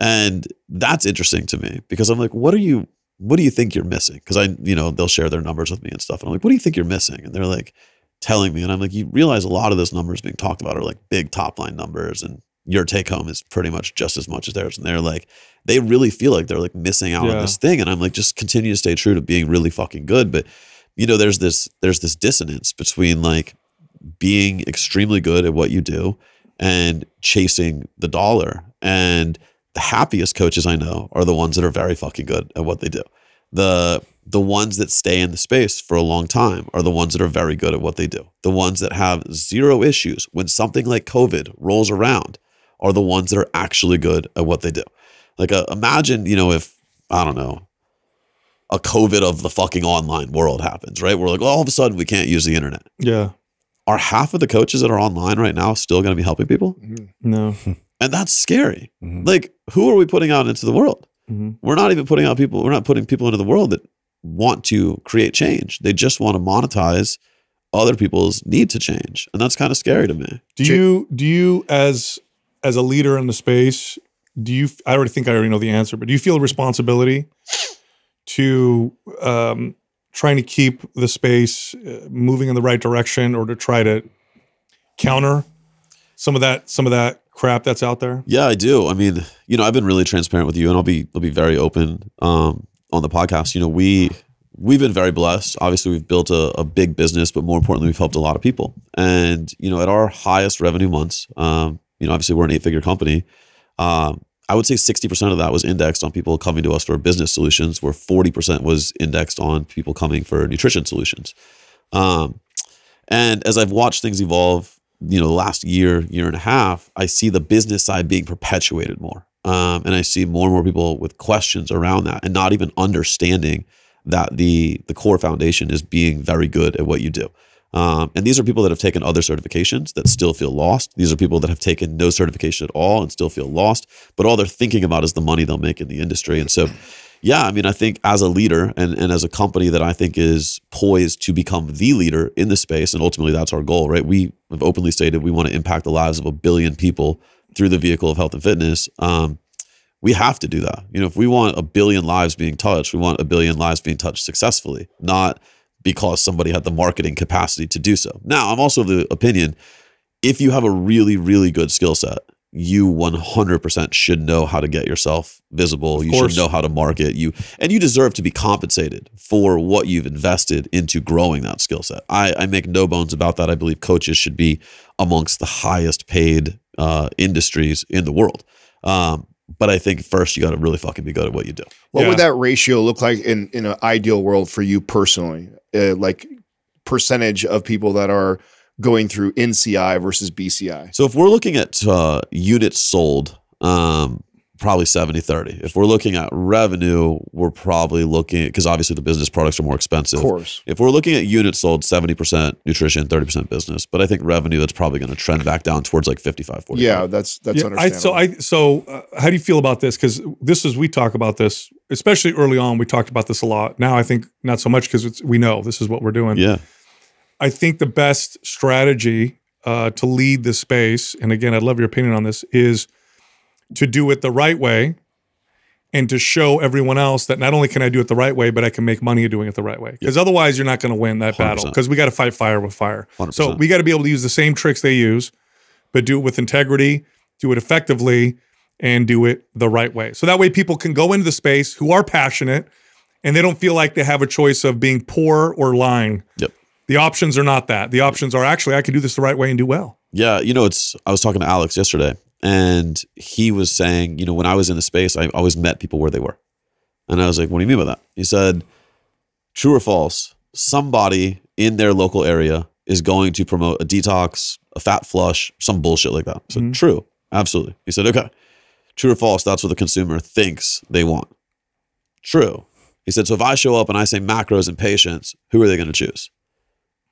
And that's interesting to me because I'm like, "What are you? What do you think you're missing?" Because I, you know, they'll share their numbers with me and stuff, and I'm like, "What do you think you're missing?" And they're like, telling me, and I'm like, "You realize a lot of those numbers being talked about are like big top line numbers and." Your take home is pretty much just as much as theirs. And they're like, they really feel like they're like missing out on this thing. And I'm like, just continue to stay true to being really fucking good. But you know, there's this there's this dissonance between like being extremely good at what you do and chasing the dollar. And the happiest coaches I know are the ones that are very fucking good at what they do. The the ones that stay in the space for a long time are the ones that are very good at what they do. The ones that have zero issues when something like COVID rolls around are the ones that are actually good at what they do. Like uh, imagine, you know, if I don't know, a COVID of the fucking online world happens, right? We're like, well, all of a sudden we can't use the internet. Yeah. Are half of the coaches that are online right now still going to be helping people? No. And that's scary. Mhm. Like, who are we putting out into the world? Mhm. We're not even putting out people, we're not putting people into the world that want to create change. They just want to monetize other people's need to change. And that's kind of scary to me. Do you do you as as a leader in the space, do you I already think I already know the answer, but do you feel a responsibility to um trying to keep the space uh, moving in the right direction or to try to counter some of that some of that crap that's out there? Yeah, I do. I mean, you know, I've been really transparent with you, and I'll be I'll be very open um, on the podcast. You know, we we've been very blessed. Obviously, we've built a, a big business, but more importantly, we've helped a lot of people. And you know, at our highest revenue months, um, you know, obviously we're an eight figure company. Um, I would say sixty percent of that was indexed on people coming to us for business solutions, where forty percent was indexed on people coming for nutrition solutions. Um, and as I've watched things evolve, you know, the last year, year and a half, I see the business side being perpetuated more. Um, and I see more and more people with questions around that and not even understanding that the the core foundation is being very good at what you do. Um, and these are people that have taken other certifications that still feel lost. These are people that have taken no certification at all and still feel lost. But all they're thinking about is the money they'll make in the industry. And so, yeah, I mean, I think as a leader and, and as a company that I think is poised to become the leader in the space, and ultimately that's our goal, right? We have openly stated we want to impact the lives of a billion people through the vehicle of health and fitness. Um, we have to do that. You know, if we want a billion lives being touched, we want a billion lives being touched successfully, not because somebody had the marketing capacity to do so. Now, I'm also of the opinion if you have a really, really good skill set, you 100% should know how to get yourself visible. you course. should know how to market you, and you deserve to be compensated for what you've invested into growing that skill set. I, I make no bones about that. I believe coaches should be amongst the highest paid uh, industries in the world. Um, but I think first you got to really fucking be good at what you do. What Yeah. would that ratio look like in in an ideal world for you personally? Uh, like percentage of people that are going through NCI versus BCI. So if we're looking at uh, units sold, um, probably 70 30. If we're looking at revenue, we're probably looking because obviously the business products are more expensive. Of course. If we're looking at units sold, 70% nutrition, 30% business. But I think revenue, that's probably going to trend back down towards like 55, 45. Yeah, that's that's Yeah, I, understandable. so I so uh, how do you feel about this? Because this is we talk about this, especially early on. We talked about this a lot. Now I think not so much because we know this is what we're doing. Yeah. I think the best strategy uh, to lead the space, and again, I'd love your opinion on this, is to do it the right way and to show everyone else that not only can I do it the right way, but I can make money doing it the right way. Because otherwise, you're not going to win that battle. 100%. Because we got to fight fire with fire. So 100%. we got to be able to use the same tricks they use, but do it with integrity, do it effectively, and do it the right way. So that way people can go into the space who are passionate and they don't feel like they have a choice of being poor or lying. Yep. The options are not that. The options are actually I can do this the right way and do well. Yeah, you know, it's. I was talking to Alex yesterday, and he was saying, you know, when I was in the space, I always met people where they were, and I was like, "What do you mean by that?" He said, "True or false? Somebody in their local area is going to promote a detox, a fat flush, some bullshit like that." I said, mm-hmm. "True, absolutely." He said, "Okay, true or false? That's what the consumer thinks they want." True. He said, "So if I show up and I say macros and patience, who are they going to choose?"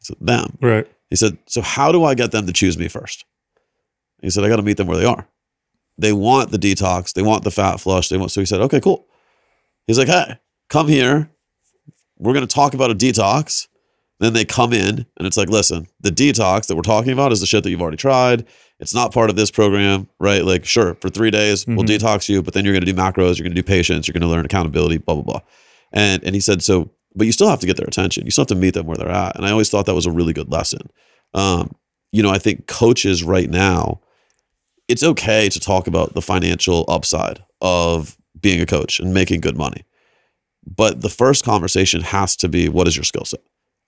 I said, "Them." Right. He said, So how do I get them to choose me first? He said, I got to meet them where they are. They want the detox, they want the fat flush, they want so he said, Okay, cool. He's like, Hey, come here. We're gonna talk about a detox. Then they come in and it's like, listen, the detox that we're talking about is the shit that you've already tried. It's not part of this program, right? Like, sure, for three days, we'll mm-hmm. detox you, but then you're gonna do macros, you're gonna do patience, you're gonna learn accountability, blah, blah, blah. And and he said, so, but you still have to get their attention. You still have to meet them where they're at. And I always thought that was a really good lesson. Um, you know, I think coaches right now, it's okay to talk about the financial upside of being a coach and making good money. But the first conversation has to be what is your skill set?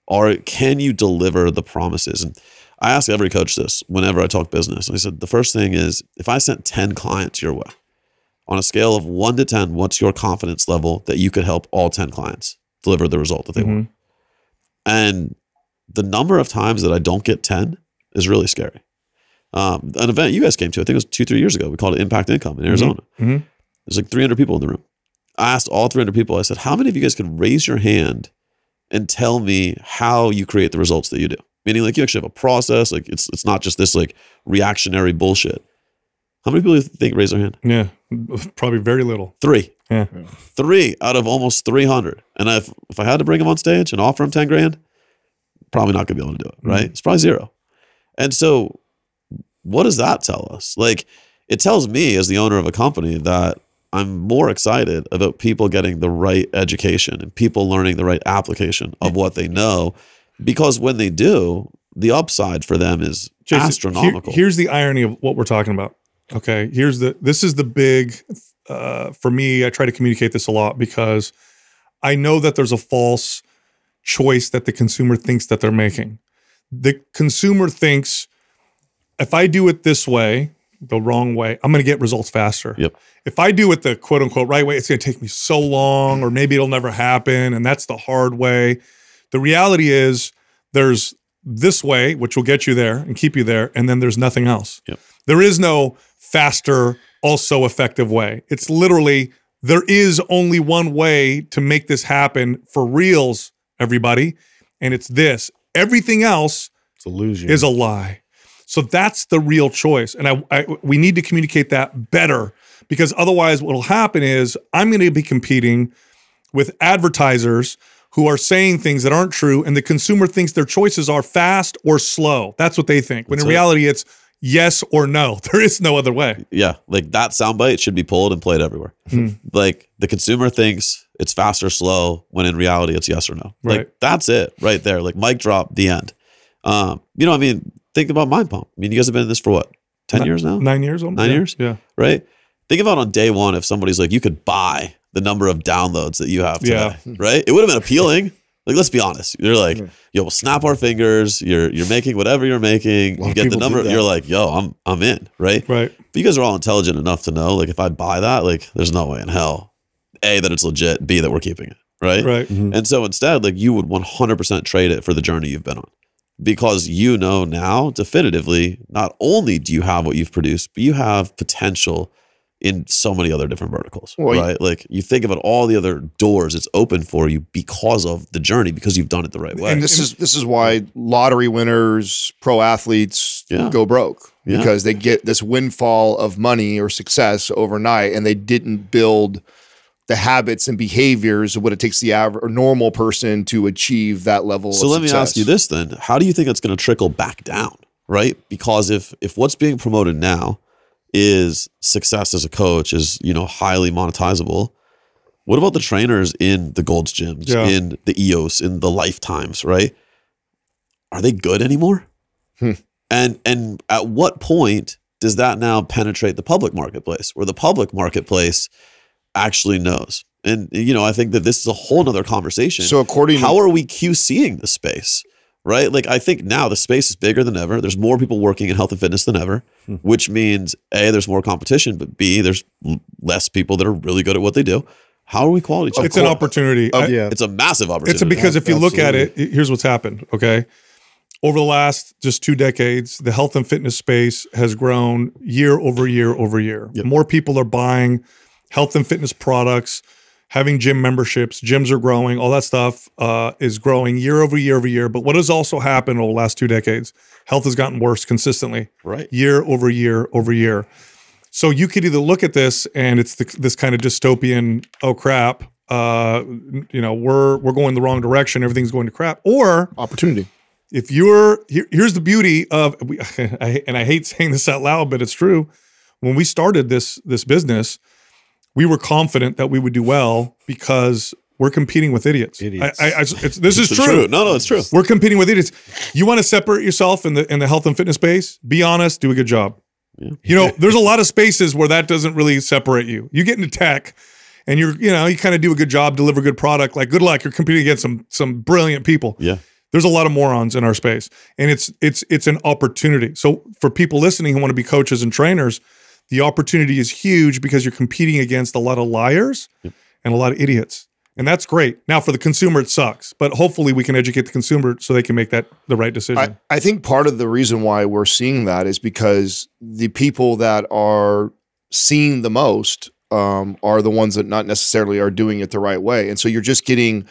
Or can you deliver the promises? And I ask every coach this whenever I talk business. I said, the first thing is if I sent 10 clients your way, on a scale of one to 10, what's your confidence level that you could help all 10 clients deliver the result that they want? And the number of times that I don't get 10 is really scary. Um, an event you guys came to, I think it was two, three years ago. We called it Impact Income in Arizona. Mhm. There's like 300 people in the room. I asked all 300 people, I said, how many of you guys could raise your hand and tell me how you create the results that you do? Meaning like you actually have a process. Like it's, it's not just this like reactionary bullshit. How many people do you think raise their hand? Yeah. Probably very little. Three. Yeah. Three out of almost 300. And if, if I had to bring him on stage and offer him 10 grand, probably not going to be able to do it, mm-hmm. right? It's probably zero. And so, what does that tell us? Like, it tells me as the owner of a company that I'm more excited about people getting the right education and people learning the right application of what they know because when they do, the upside for them is Jason, here- astronomical. here's the irony of what we're talking about. Okay, here's the this is the big uh, for me. I try to communicate this a lot because I know that there's a false choice that the consumer thinks that they're making. The consumer thinks if I do it this way, the wrong way, I'm going to get results faster. Yep. If I do it the quote unquote right way, it's going to take me so long, or maybe it'll never happen, and that's the hard way. The reality is there's this way, which will get you there and keep you there, and then there's nothing else. Yep. There is no faster, also effective way. It's literally there is only one way to make this happen for reals, everybody, and it's this. Everything else It's illusion. is a lie. So that's the real choice. And I, I we need to communicate that better because otherwise what will happen is I'm going to be competing with advertisers who are saying things that aren't true and the consumer thinks their choices are fast or slow. That's what they think. When That's in it. reality it's yes or no. There is no other way. yeah, like that soundbite should be pulled and played everywhere. Hmm. Like the consumer thinks it's fast or slow when in reality it's yes or no. Like Right. that's it right there. Like mic drop, the end. Um, you know, I mean, think about Mind Pump. I mean, you guys have been in this for what, 10 Ni- years now? Nine years almost. Nine Yeah. years? Yeah. Right? Think about on day one if somebody's like, you could buy the number of downloads that you have today, Yeah. right? It would have been appealing. Like, let's be honest. You're like, yo, we'll snap our fingers. You're you're making whatever you're making. You get the number. You're like, yo, I'm I'm in, right? Right. But you guys are all intelligent enough to know, like, if I buy that, like, there's no way in hell, A, that it's legit, B, that we're keeping it, right? Right. Mm-hmm. And so instead, like, you would 100% trade it for the journey you've been on because you know now definitively, not only do you have what you've produced, but you have potential in so many other different verticals, Well, you- right? Like, you think about all the other doors it's open for you because of the journey, because you've done it the right way. And this is this is why lottery winners, pro athletes Yeah. go broke Yeah. because they get this windfall of money or success overnight, and they didn't build the habits and behaviors of what it takes the average or normal person to achieve that level. So let me ask you this then: How do you think it's going to trickle back down? Right? Because if if what's being promoted now is success as a coach is you know highly monetizable, what about the trainers in the Gold's gyms, Yeah. in the EOS, in the Lifetimes? Right? Are they good anymore? Hmm. And and at what point does that now penetrate the public marketplace where the public marketplace actually knows? And you know, I think that this is a whole nother conversation. So according to- how are we QCing the space? Right? Like I think now the space is bigger than ever. There's more people working in health and fitness than ever, hmm. which means A, there's more competition, but B, there's less people that are really good at what they do. How are we quality checking? It's an opportunity. I- uh, yeah. It's a massive opportunity. It's because if you look at it, here's what's happened. Okay. Over the last just two decades, the health and fitness space has grown year over year over year. More people are buying health and fitness products, having gym memberships. Gyms are growing. All that stuff uh, is growing year over year over year. But what has also happened over the last two decades? Health has gotten worse consistently, Right. year over year over year. So you could either look at this and it's the, this kind of dystopian, oh crap, uh, you know, we're we're going the wrong direction, everything's going to crap, or Opportunity. if you're here, here's the beauty of we, I, and I hate saying this out loud, but it's true. When we started this this business, we were confident that we would do well because we're competing with idiots. Idiots. I, I, I- it's, this is It's true. No, no, it's true. We're competing with idiots. You want to separate yourself in the in the health and fitness space? Be honest, do a good job. You know, there's a lot of spaces where that doesn't really separate you. You get into tech and you're, you know, you kind of do a good job, deliver good product. Like good luck, you're competing against some some brilliant people. Yeah. There's a lot of morons in our space. And it's it's it's an opportunity. So for people listening who want to be coaches and trainers, the opportunity is huge because you're competing against a lot of liars and a lot of idiots. And that's great. Now for the consumer, it sucks. But hopefully we can educate the consumer so they can make that the right decision. I, I think part of the reason why we're seeing that is because the people that are seen the most um, are the ones that not necessarily are doing it the right way, and so you're just getting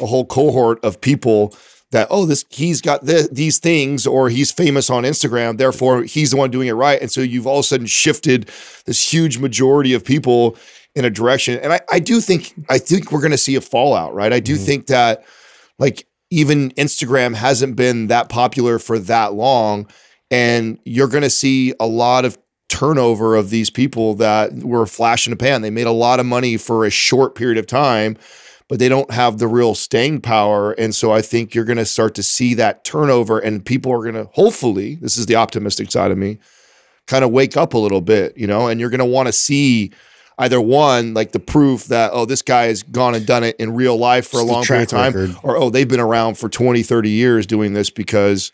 a whole cohort of people that oh this he's got th- these things or he's famous on Instagram, therefore he's the one doing it right, and so you've all of a sudden shifted this huge majority of people in a direction, and I, I do think I think we're going to see a fallout, right? I do mm-hmm. think that like even Instagram hasn't been that popular for that long. And you're going to see a lot of turnover of these people that were flash in the pan. They made a lot of money for a short period of time, but they don't have the real staying power. And so I think you're going to start to see that turnover, and people are going to hopefully, this is the optimistic side of me, kind of wake up a little bit, you know, and you're going to want to see either one, like the proof that, oh, this guy has gone and done it in real life for Just a long period of time, record. or, oh, they've been around for 20, 30 years doing this because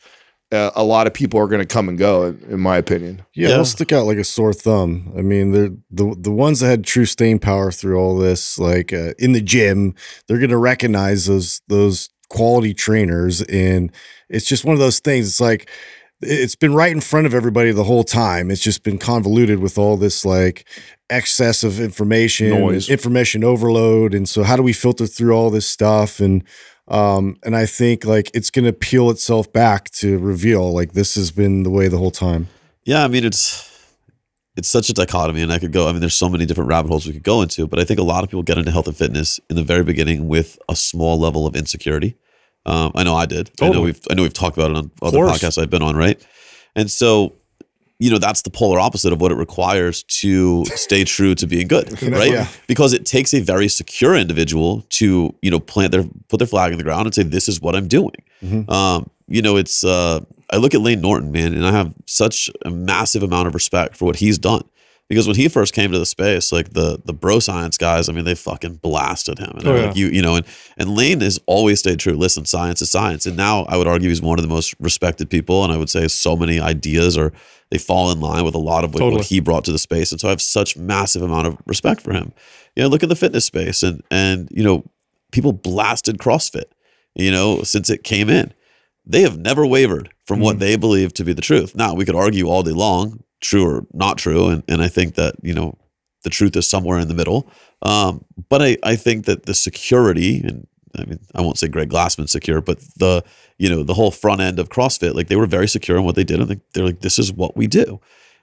uh, a lot of people are going to come and go, in, in my opinion. Yeah, Yeah. they'll stick out like a sore thumb. I mean, they're the the ones that had true staying power through all this, like uh, in the gym, they're gonna recognize those those quality trainers, and it's just one of those things. It's like it's been right in front of everybody the whole time. It's just been convoluted with all this like excess of information, Noise. information overload, and so how do we filter through all this stuff and um, and I think like it's going to peel itself back to reveal like this has been the way the whole time. Yeah, I mean it's it's such a dichotomy, and I could go. I mean, there's so many different rabbit holes we could go into, but I think a lot of people get into health and fitness in the very beginning with a small level of insecurity. Um, I know I did. I know we've I know we've talked about it on other podcasts I've been on, right? And so, you know, that's the polar opposite of what it requires to stay true to being good, right? yeah. Because it takes a very secure individual to, you know, plant their put their flag in the ground and say, "This is what I'm doing." Um, you know, it's uh, I look at Layne Norton, man, and I have such a massive amount of respect for what he's done. Because when he first came to the space, like the the bro science guys, I mean, they fucking blasted him. And Oh, yeah. like, you, you know, and and Layne has always stayed true. Listen, science is science. And now I would argue he's one of the most respected people. And I would say so many ideas are they fall in line with a lot of what, Totally. what he brought to the space. And so I have such massive amount of respect for him. You know, look at the fitness space and and you know, people blasted CrossFit, you know, since it came in they have never wavered from what mm-hmm. they believe to be the truth. Now, we could argue all day long, true or not true. And, and I think that, you know, the truth is somewhere in the middle. Um, but I, I think that the security, and I mean, I won't say Greg Glassman secure, but the, you know, the whole front end of CrossFit, like they were very secure in what they did. And they- they're like, this is what we do.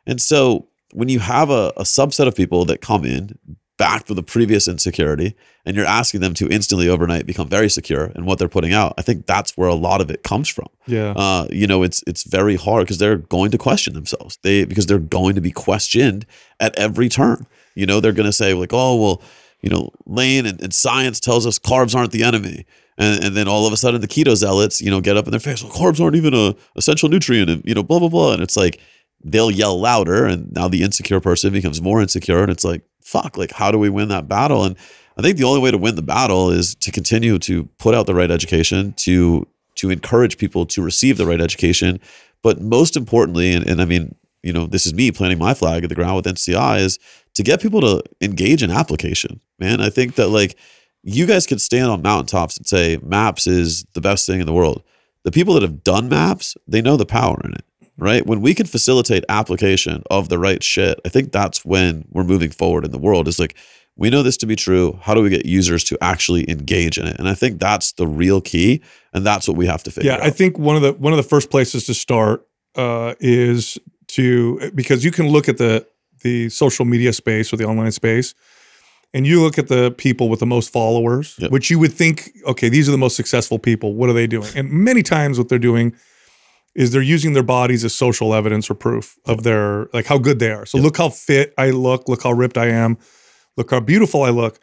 And so when you have a, a subset of people that come in backed with a previous insecurity and you're asking them to instantly overnight become very secure in what they're putting out, I think that's where a lot of it comes from. yeah. Uh, you know, it's it's very hard because they're going to question themselves. They because they're going to be questioned at every turn. You know, they're going to say like, "Oh, well, you know, Layne and, and science tells us carbs aren't the enemy," and, and then all of a sudden the keto zealots, you know, get up in their face, well, carbs aren't even a essential nutrient, and you know, blah blah blah, and it's like they'll yell louder and now the insecure person becomes more insecure and it's like fuck like how do we win that battle? And i think the only way to win the battle is to continue to put out the right education to to encourage people to receive the right education. But most importantly and, and i mean you know this is me planting my flag at the ground with nci is to get people to engage in application man. I think that like you guys could stand on mountaintops and say maps is the best thing in the world. The people that have done maps they know the power in it right? When we can facilitate application of the right shit, I think that's when we're moving forward in the world. Is like we know this to be true. How do we get users to actually engage in it? And I think that's the real key, and that's what we have to figure yeah, out. I think one of the one of the first places to start uh, is to because you can look at the the social media space or the online space, and you look at the people with the most followers, Yep. which you would think, okay, these are the most successful people. What are they doing? And many times, what they're doing is they're using their bodies as social evidence or proof of their like how good they are. So look how fit I look, look how ripped I am, look how beautiful I look.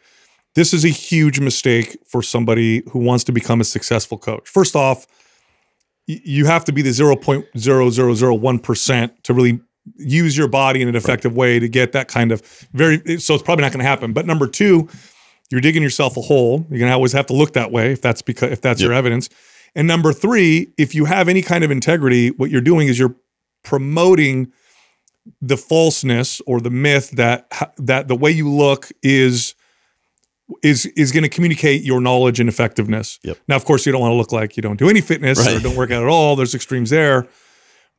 This is a huge mistake for somebody who wants to become a successful coach. First off, you have to be the 0.0001% to really use your body in an effective way to get that kind of very so it's probably not going to happen. But number 2, you're digging yourself a hole. You're going to always have to look that way if that's because if that's your evidence. And number 3, if you have any kind of integrity, what you're doing is you're promoting the falseness or the myth that that the way you look is is is going to communicate your knowledge and effectiveness. Yep. Now, of course, you don't want to look like you don't do any fitness or don't work out at all. There's extremes there.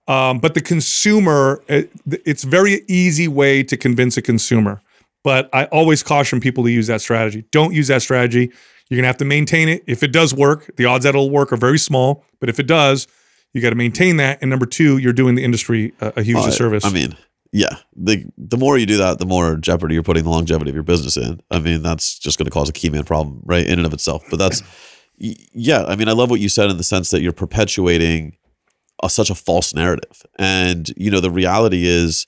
Um, but the consumer, it, it's very easy way to convince a consumer. But I always caution people to use that strategy. Don't use that strategy. You're gonna have to maintain it. If it does work, the odds that it'll work are very small. But if it does, you got to maintain that. And number two, you're doing the industry a, a huge Uh, disservice. I mean, yeah. The the more you do that, the more jeopardy you're putting the longevity of your business in. I mean, that's just going to cause a key man problem, right, in and of itself. But that's, yeah. I mean, I love what you said in the sense that you're perpetuating a, such a false narrative, and you know, the reality is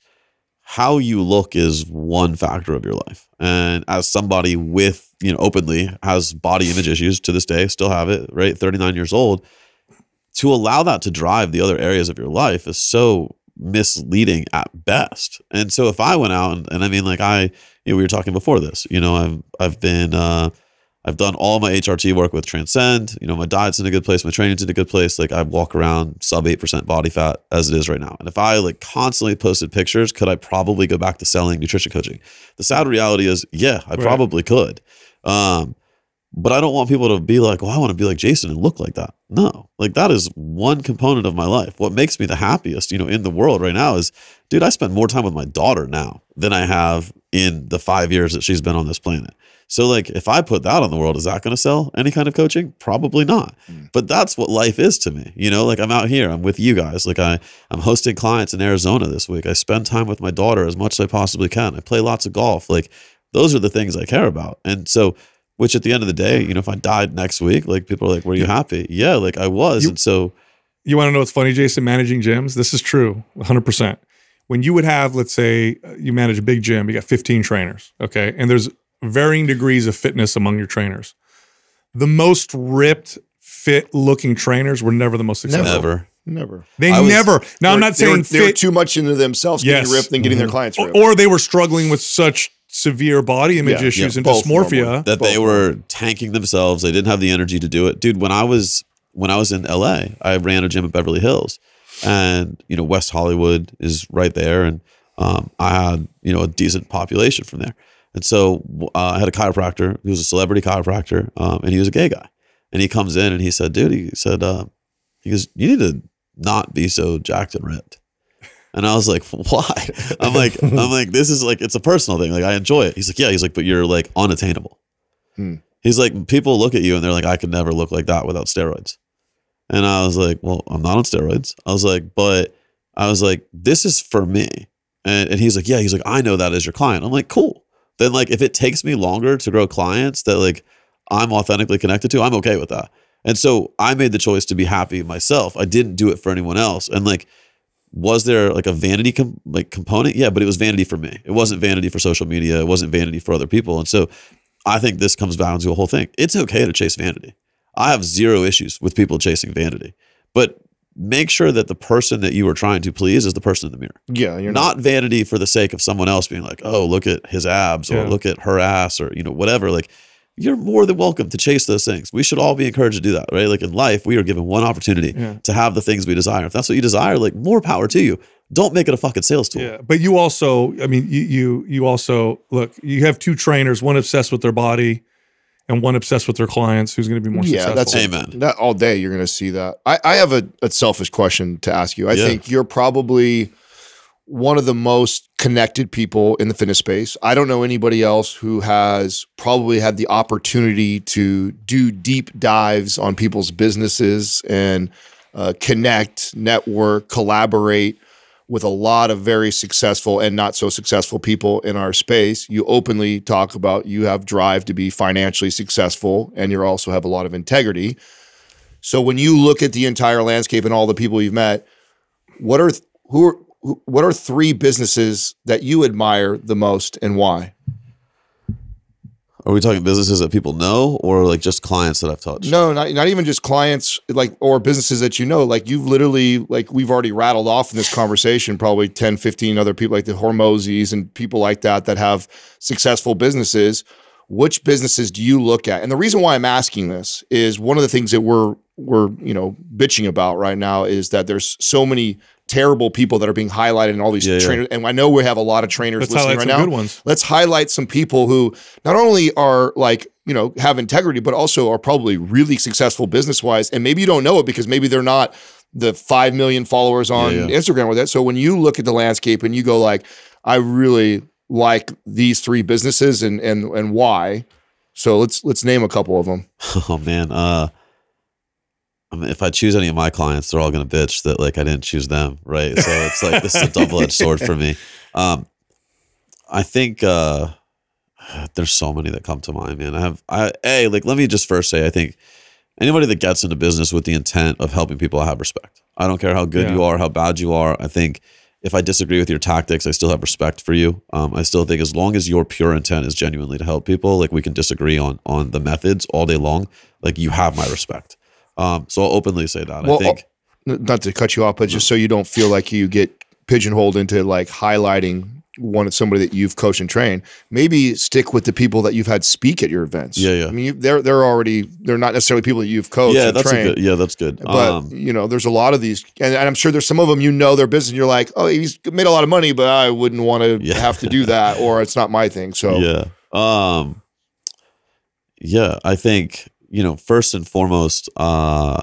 how you look is one factor of your life. And as somebody with, you know, openly has body image issues to this day, still have it, right? 39 years old, to allow that to drive the other areas of your life is so misleading at best. And so if I went out and, and I mean like I you know, we were talking before this, you know, I've I've been uh I've done all my HRT work with Transcend. You know, my diet's in a good place, my training's in a good place. Like I walk around sub eight percent body fat as it is right now. And if I like constantly posted pictures, could I probably go back to selling nutrition coaching? The sad reality is, yeah, I Right. probably could. Um, but I don't want people to be like, well, I want to be like Jason and look like that. No, like that is one component of my life. What makes me the happiest, you know, in the world right now is, dude, I spend more time with my daughter now than I have in the five years that she's been on this planet. So, like, if I put that on the world, is that going to sell any kind of coaching? Probably not. But that's what life is to me. You know, like I'm out here, I'm with you guys. Like I, I'm hosting clients in Arizona this week. I spend time with my daughter as much as I possibly can. I play lots of golf. Like those are the things I care about. And so, which at the end of the day, you know, if I died next week, like people are like, "Were you happy?" Yeah, like I was. You- and so, You want to know what's funny, Jason? Managing gyms. This is true, 100%. When you would have, let's say, uh, you manage a big gym, you got 15 trainers, okay, and there's varying degrees of fitness among your trainers. The most ripped, fit looking trainers were never the most successful. never. Never. They was- never. Now, I'm They were- not they were, saying they were fit, too much into themselves Yes. getting ripped than getting their clients ripped. or they were struggling with such severe body image Yeah, issues yeah, and dysmorphia. normally. that they were tanking themselves. They didn't have the energy to do it, dude. When I was when I was in LA, I ran a gym at Beverly Hills, and you know West Hollywood is right there, and um, I had you know a decent population from there, and so uh, I had a chiropractor. He was a celebrity chiropractor, um, and he was a gay guy, and he comes in and he said, dude, he said, uh, he goes, you need to not be so jacked and ripped. And I was like, why? I'm like, I'm like, this is like, it's a personal thing. Like, I enjoy it. He's like, yeah. He's like, but you're like unattainable. Hmm. He's like, people look at you and they're like, I could never look like that without steroids. And I was like, well, I'm not on steroids. I was like, but I was like, this is for me. And, and he's like, yeah. He's like, I know that as your client. I'm like, cool. Then like, if it takes me longer to grow clients that like I'm authentically connected to, I'm okay with that. And so I made the choice to be happy myself. I didn't do it for anyone else. And like, was there like a vanity com- like component? Yeah, but it was vanity for me. It wasn't vanity for social media. It wasn't vanity for other people. And so I think this comes down to a whole thing. It's okay to chase vanity. I have zero issues with people chasing vanity. But make sure that the person that you are trying to please is the person in the mirror. Yeah, you're not, vanity for the sake of someone else being like, oh, look at his abs or Yeah. look at her ass or, you know, whatever. Like, you're more than welcome to chase those things. We should all be encouraged to do that, right? Like in life, we are given one opportunity Yeah. to have the things we desire. If that's what you desire, like more power to you. Don't make it a fucking sales tool. Yeah, but you also, I mean, you you you also look. You have two trainers, one obsessed with their body, and one obsessed with their clients. Who's going to be more Yeah, that's successful? Amen. That all day you're going to see that. I, I have a, a selfish question to ask you. I Yeah. think you're probably one of the most connected people in the fitness space. I don't know anybody else who has probably had the opportunity to do deep dives on people's businesses and uh, connect, network, collaborate with a lot of very successful and not so successful people in our space. You openly talk about you have drive to be financially successful and you also have a lot of integrity. So when you look at the entire landscape and all the people you've met, what are who are what are three businesses that you admire the most and why? Are we talking businesses that people know or like just clients that I've touched? No, not, not even just clients like or businesses that you know. Like you've literally like we've already rattled off in this conversation probably 10, 15 other people like the Hormozis and people like that that have successful businesses. Which businesses do you look at? And the reason why I'm asking this is one of the things that we're we're, you know, bitching about right now is that there's so many terrible people that are being highlighted in all these Yeah, yeah. trainers. And I know we have a lot of trainers Let's listening highlight right some now good ones. let's highlight some people who not only are like you know have integrity but also are probably really successful business wise and maybe you don't know it because maybe they're not the 5 million followers on Yeah, yeah. instagram with it so when you look at the landscape and you go like i really like these three businesses and and and why so let's let's name a couple of them Oh man. Uh I mean, if I choose any of my clients, they're all gonna bitch that like I didn't choose them, right? So it's like this is a double edged sword for me. Um, I think uh, there's so many that come to mind, man. I have I a like let me just first say I think anybody that gets into business with the intent of helping people, I have respect. I don't care how good Yeah. you are, how bad you are. I think if I disagree with your tactics, I still have respect for you. Um, I still think as long as your pure intent is genuinely to help people, like we can disagree on on the methods all day long. Like you have my respect. Um, so I'll openly say that. Well, I think N- not to cut you off but just so you don't feel like you get pigeonholed into like highlighting one of somebody that you've coached and trained maybe stick with the people that you've had speak at your events Yeah, yeah. i mean you, they're they're already they're not necessarily people that you've coached yeah, that's trained good. Yeah, that's good. but um, you know there's a lot of these and, and i'm sure there's some of them you know their business and you're like oh he's made a lot of money but i wouldn't want to Yeah. have to do that or it's not my thing so yeah um yeah i think you know first and foremost uh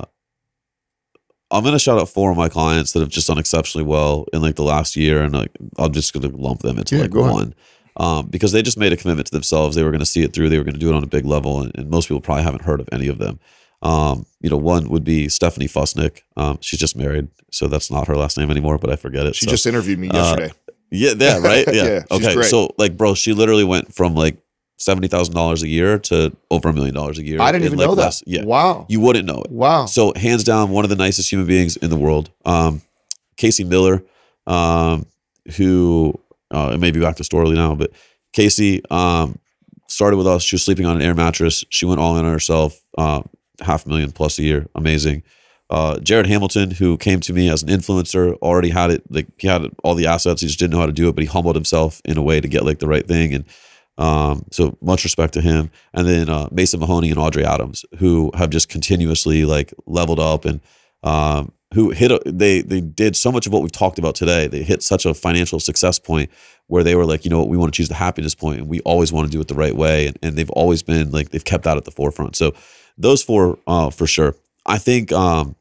i'm gonna shout out four of my clients that have just done exceptionally well in like the last year and like i'm just gonna lump them into Yeah, like one um, because they just made a commitment to themselves they were going to see it through they were going to do it on a big level and, and most people probably haven't heard of any of them um, you know one would be stephanie fusnick um, she's just married so that's not her last name anymore but i forget it she so. just interviewed me Uh, yesterday Yeah, yeah, right. Yeah. Yeah, okay. So like, bro, she literally went from like seventy thousand dollars a year to over a million dollars a year. i didn't even like, know that less- Yeah. wow You wouldn't know it. wow So hands down, one of the nicest human beings in the world. Um, Casey Miller, um, who uh, it may be back to Storley now, but Casey um, started with us. She was sleeping on an air mattress. She went all in on herself. Uh, half a million plus a year, amazing. Uh, Jared Hamilton, who came to me as an influencer, already had it. Like he had all the assets, he just didn't know how to do it. But he humbled himself in a way to get like the right thing, and um, so much respect to him. And then uh, Mason Mahoney and Audrey Adams, who have just continuously like leveled up and um, who hit. A, they they did so much of what we've talked about today. They hit such a financial success point where they were like, you know what, we want to choose the happiness point, and we always want to do it the right way. And, and they've always been like they've kept that at the forefront. So those four uh, for sure. I think um,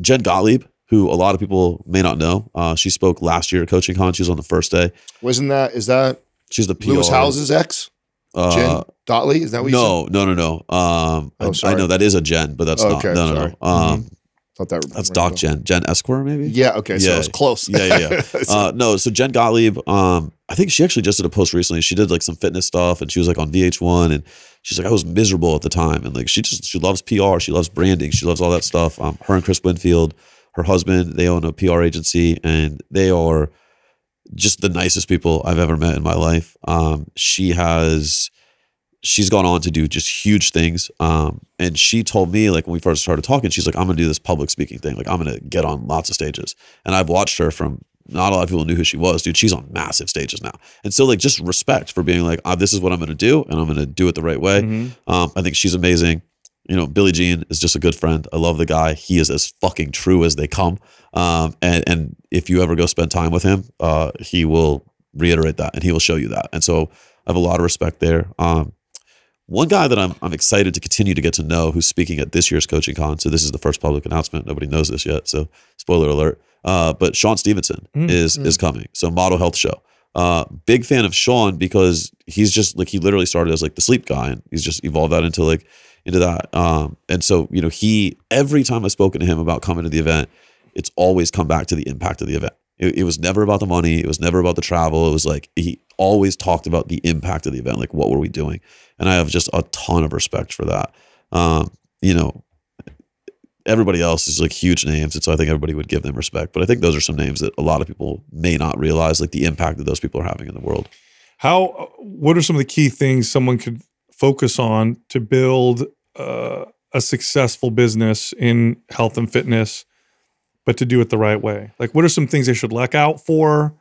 Jen Gottlieb, who a lot of people may not know, uh, she spoke last year at Coaching Con. She was on the first day. wasn't that is that She's the PR. Lewis Howes's ex Uh, jen dotley is that what you said no, no, no, no. Um, Oh, I, I know that is a Jen, but that's Oh, not. okay, No, no, sorry. no. Um, Mhm. Thought that That's Doc bell. Jen, Jen Esquire, maybe. Yeah. Okay. So Yeah. it's close. Yeah, yeah, yeah. So- Uh, no, so Jen Gottlieb, um, I think she actually just did a post recently. She did like some fitness stuff, and she was like on VH1, and she's like, I was miserable at the time, and like she just she loves PR, she loves branding, she loves all that stuff. Um, her and Chris Winfield, her husband, they own a PR agency, and they are just the nicest people I've ever met in my life. Um, she has she's gone on to do just huge things. Um, and she told me like when we first started talking, she's like, I'm gonna do this public speaking thing. Like I'm gonna get on lots of stages. And I've watched her from not a lot of people knew who she was, dude. She's on massive stages now. And so like just respect for being like, ah, this is what I'm gonna do and I'm gonna do it the right way. Um, I think she's amazing. You know, Billy Gene is just a good friend. I love the guy. He is as fucking true as they come. Um, and and if you ever go spend time with him, uh, he will reiterate that and he will show you that. And so I have a lot of respect there. Um, one guy that I'm I'm excited to continue to get to know who's speaking at this year's coaching con. So this is the first public announcement. Nobody knows this yet. So spoiler alert. Uh, but Shawn Stevenson is is coming. So Model Health Show. Uh, big fan of Shawn because he's just like he literally started as like the sleep guy and he's just evolved that into like into that. Um, and so you know he every time I've spoken to him about coming to the event, it's always come back to the impact of the event. It, it was never about the money. It was never about the travel. It was like he always talked about the impact of the event. Like what were we doing? And I have just a ton of respect for that. Um, you know, everybody else is like huge names, and so I think everybody would give them respect. But I think those are some names that a lot of people may not realize, like the impact that those people are having in the world. How? What are some of the key things someone could focus on to build uh, a successful business in health and fitness, but to do it the right way? Like, what are some things they should look out for?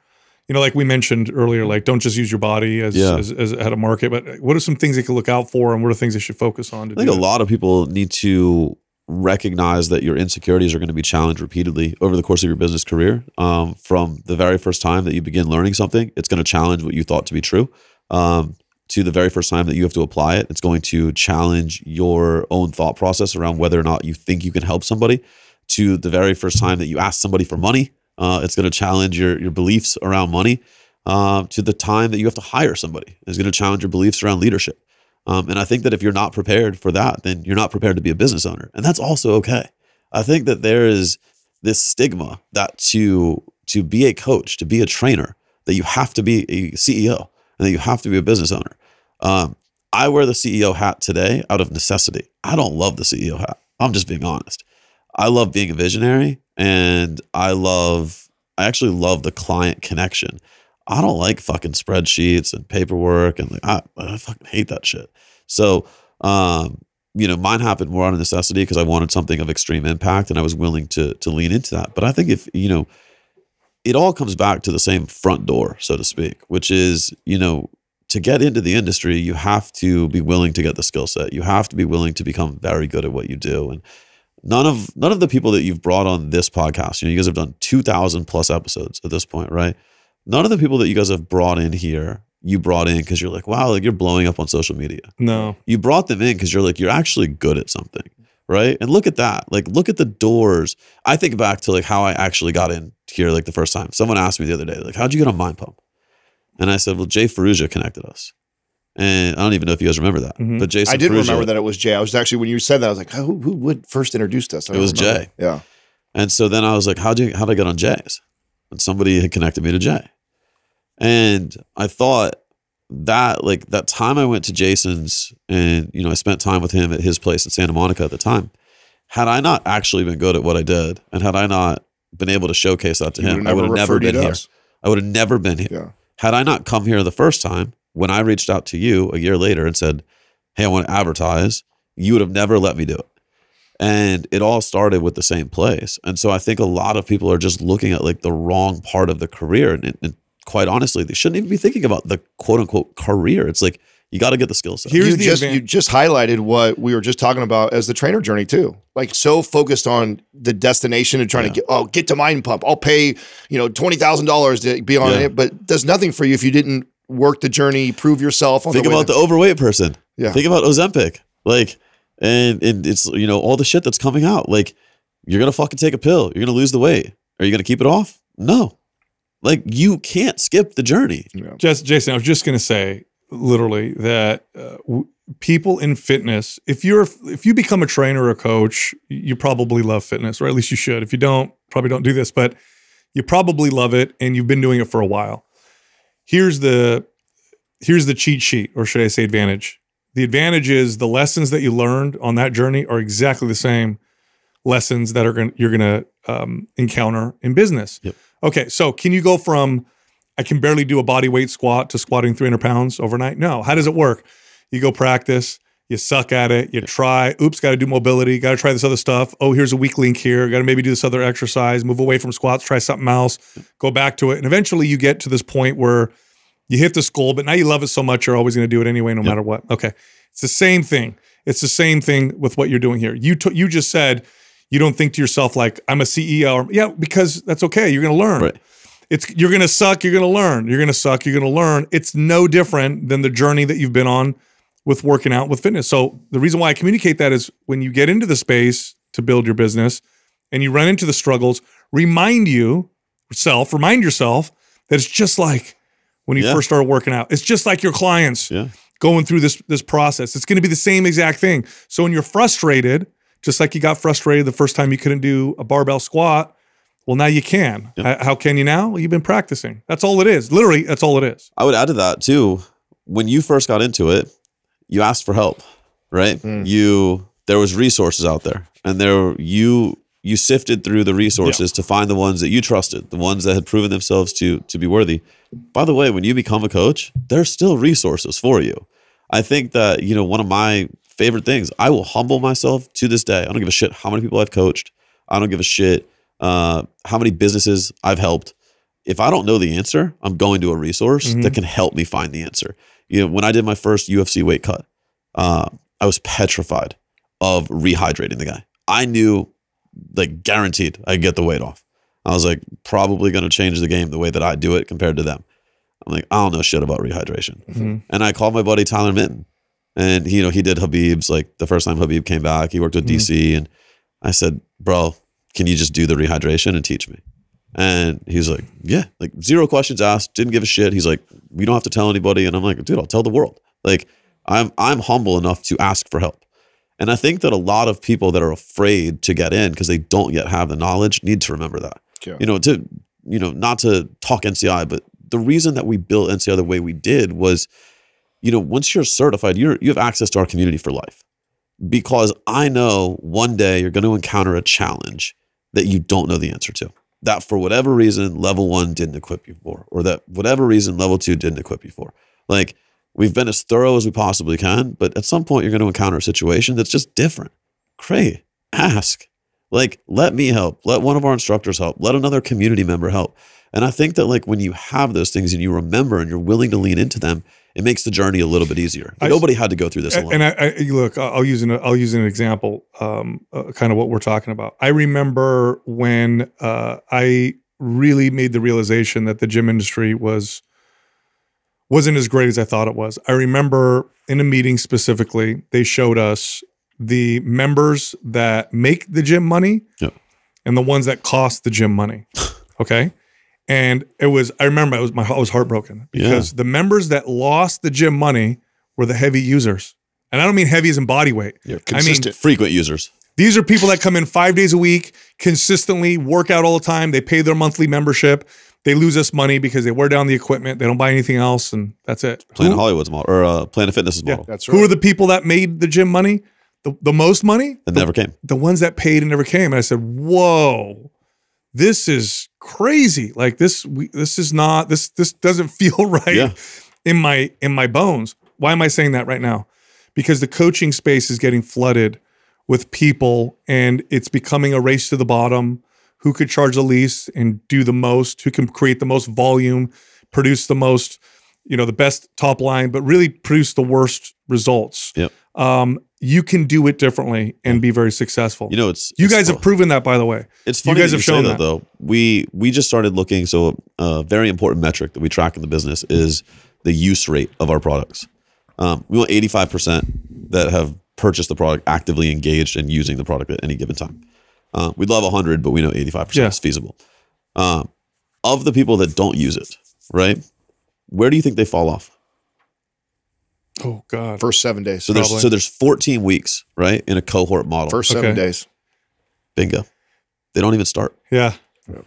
You know, like we mentioned earlier, like don't just use your body as, Yeah. as, as at a market, but what are some things they can look out for, and what are things they should focus on? To I think a lot of people need to recognize that your insecurities are going to be challenged repeatedly over the course of your business career. Um, from the very first time that you begin learning something, it's going to challenge what you thought to be true. Um, to the very first time that you have to apply it, it's going to challenge your own thought process around whether or not you think you can help somebody. To the very first time that you ask somebody for money, uh, it's going to challenge your your beliefs around money. Uh, to the time that you have to hire somebody, it's going to challenge your beliefs around leadership. Um, and I think that if you're not prepared for that, then you're not prepared to be a business owner, and that's also okay. I think that there is this stigma that to to be a coach, to be a trainer, that you have to be a CEO and that you have to be a business owner. Um, I wear the CEO hat today out of necessity. I don't love the CEO hat. I'm just being honest. I love being a visionary, and I love I actually love the client connection. I don't like fucking spreadsheets and paperwork and like I, I fucking hate that shit. So um, you know, mine happened more out of necessity because I wanted something of extreme impact and I was willing to to lean into that. But I think if you know, it all comes back to the same front door, so to speak, which is, you know, to get into the industry, you have to be willing to get the skill set. You have to be willing to become very good at what you do. And none of none of the people that you've brought on this podcast, you know, you guys have done 2000 plus episodes at this point, right? None of the people that you guys have brought in here, you brought in because you're like, wow, like you're blowing up on social media. no, You brought them in because you're like, you're actually good at something, right? And look at that. Like, look at the doors. I think back to like how I actually got in here like the first time. Someone asked me the other day, like, how'd you get on Mind Pump? And I said, well, Jay Ferruggia connected us. And I don't even know if you guys remember that, Mhm. but Jason I did Ferruggia- remember that it was Jay. I was actually when you said that, I was like, who, who would first introduced us? I It was remember. Jay. Yeah. And so then I was like, how'd you, how'd I get on Jay's? And somebody had connected me to Jay. And I thought that like that time I went to Jason's and, you know, I spent time with him at his place in Santa Monica at the time. Had I not actually been good at what I did and had I not been able to showcase that to You him, I would have never been here. us. I would have never been here. Yeah. Had I not come here the first time, when I reached out to you a year later and said, Hey, I want to advertise, you would have never let me do it. And it all started with the same place. And so I think a lot of people are just looking at like the wrong part of the career. And, and quite honestly, they shouldn't even be thinking about the quote unquote career. It's like, you got to get the skill set. Here's you the just advan- you just highlighted what we were just talking about as the trainer journey too. Like so focused on the destination and trying Yeah. to get oh get to mind pump. I'll pay you know twenty thousand dollars to be on Yeah. it, but does nothing for you if you didn't work the journey, prove yourself. On Think the about there. the overweight person. Yeah. Think about Ozempic. Like, and, and it's, you know, all the shit that's coming out. Like, you're going to fucking take a pill. You're going to lose the weight. Are you going to keep it off? No. Like, you can't skip the journey. Just Jason, I was just going to say literally that uh, w- people in fitness, if you're if you become a trainer or a coach, you probably love fitness, or at least you should. If you don't, probably don't do this, but you probably love it and you've been doing it for a while. Here's the here's the cheat sheet, or should I say advantage? The advantage is the lessons that you learned on that journey are exactly the same lessons that are going you're going to um, encounter in business. Yep. Okay, so can you go from I can barely do a body weight squat to squatting 300 pounds overnight? No. How does it work? You go practice. You suck at it. You try. Oops, got to do mobility. Got to try this other stuff. Oh, here's a weak link here. Got to maybe do this other exercise. Move away from squats. Try something else. Go back to it. And eventually you get to this point where you hit this goal, but now you love it so much, you're always going to do it anyway, no matter what. Okay. It's the same thing. It's the same thing with what you're doing here. You t- you just said you don't think to yourself like I'm a CEO. Or, yeah, because that's okay. You're going to learn. Right. It's you're going to suck. You're going to learn. You're going to suck. You're going to learn. It's no different than the journey that you've been on with working out with fitness. So the reason why I communicate that is when you get into the space to build your business and you run into the struggles, remind you yourself, remind yourself that it's just like when you Yeah. first started working out. It's just like your clients Yeah. going through this this process. It's going to be the same exact thing. So when you're frustrated, just like you got frustrated the first time you couldn't do a barbell squat, well now you can. H- How can you now? Well, you've been practicing. That's all it is. Literally, that's all it is. I would add to that too. When you first got into it, you asked for help, right? Hmm. You there was resources out there, and there you you sifted through the resources to find the ones that you trusted, the ones that had proven themselves to to be worthy. By the way, when you become a coach, there's still resources for you. I think that you know one of my favorite things. I will humble myself to this day. I don't give a shit how many people I've coached. I don't give a shit uh, how many businesses I've helped if I don't know the answer, I'm going to a resource that can help me find the answer. You know, when I did my first UFC weight cut, uh, I was petrified of rehydrating the guy. I knew, like, guaranteed I'd get the weight off. I was like, probably going to change the game the way that I do it compared to them. I'm like, I don't know shit about rehydration. And I called my buddy Tyler Minton, and he, you know, he did Khabib's like the first time Habib came back. He worked with mm-hmm. DC, and I said, bro, can you just do the rehydration and teach me? And he's like, yeah, like zero questions asked, didn't give a shit. He's like, we don't have to tell anybody. And I'm like, dude, I'll tell the world. Like, I'm I'm humble enough to ask for help. And I think that a lot of people that are afraid to get in because they don't yet have the knowledge need to remember that. Yeah. You know, to you know, not to talk NCI, but the reason that we built NCI the way we did was, you know, once you're certified, you're you have access to our community for life. Because I know one day you're going to encounter a challenge that you don't know the answer to. That for whatever reason, level one didn't equip you for, or that whatever reason, level two didn't equip you for. Like we've been as thorough as we possibly can, but at some point you're going to encounter a situation that's just different. Cray, ask. Like, let me help. Let one of our instructors help. Let another community member help. And I think that like when you have those things and you remember and you're willing to lean into them, it makes the journey a little bit easier. I- Nobody had to go through this alone. And I, I look, I'll use an I'll use an example, um, uh, kind of what we're talking about. I remember when uh, I really made the realization that the gym industry was wasn't as great as I thought it was. I remember in a meeting specifically, they showed us the members that make the gym money Yep. and the ones that cost the gym money. Okay. And it was, I remember it was my, I was heartbroken because the members that lost the gym money were the heavy users. And I don't mean heavy as in body weight. Yeah, I mean. Frequent users. these are people that come in five days a week, consistently work out all the time. They pay their monthly membership. They lose us money because they wear down the equipment. They don't buy anything else, and that's it. Planet Who- Hollywood's model or uh, Planet Fitness's Yeah. model. That's right. Who are the people that made the gym money? The, the most money? That never came. The ones that paid and never came. And I said, whoa, this is crazy. Like this, we, this is not, this, this doesn't feel right Yeah. in my, in my bones. Why am I saying that right now? Because the coaching space is getting flooded with people and it's becoming a race to the bottom. Who could charge the least and do the most? Who can create the most volume, produce the most, you know, the best top line, but really produce the worst results? Yep. Um, you can do it differently and be very successful. You know, it's you it's guys have proven that, by the way. It's you guys have shown that, that. though. We we just started looking. So a very important metric that we track in the business is the use rate of our products. Um, we want eighty five percent that have purchased the product, actively engaged and using the product at any given time. Uh, we'd love hundred, but we know eighty five percent is feasible. Um, of the people that don't use it, right? Where do you think they fall off? Oh God. First seven days. So there's so there's 14 weeks, right, in a cohort model. First seven Okay. days. Bingo. They don't even start. yeah,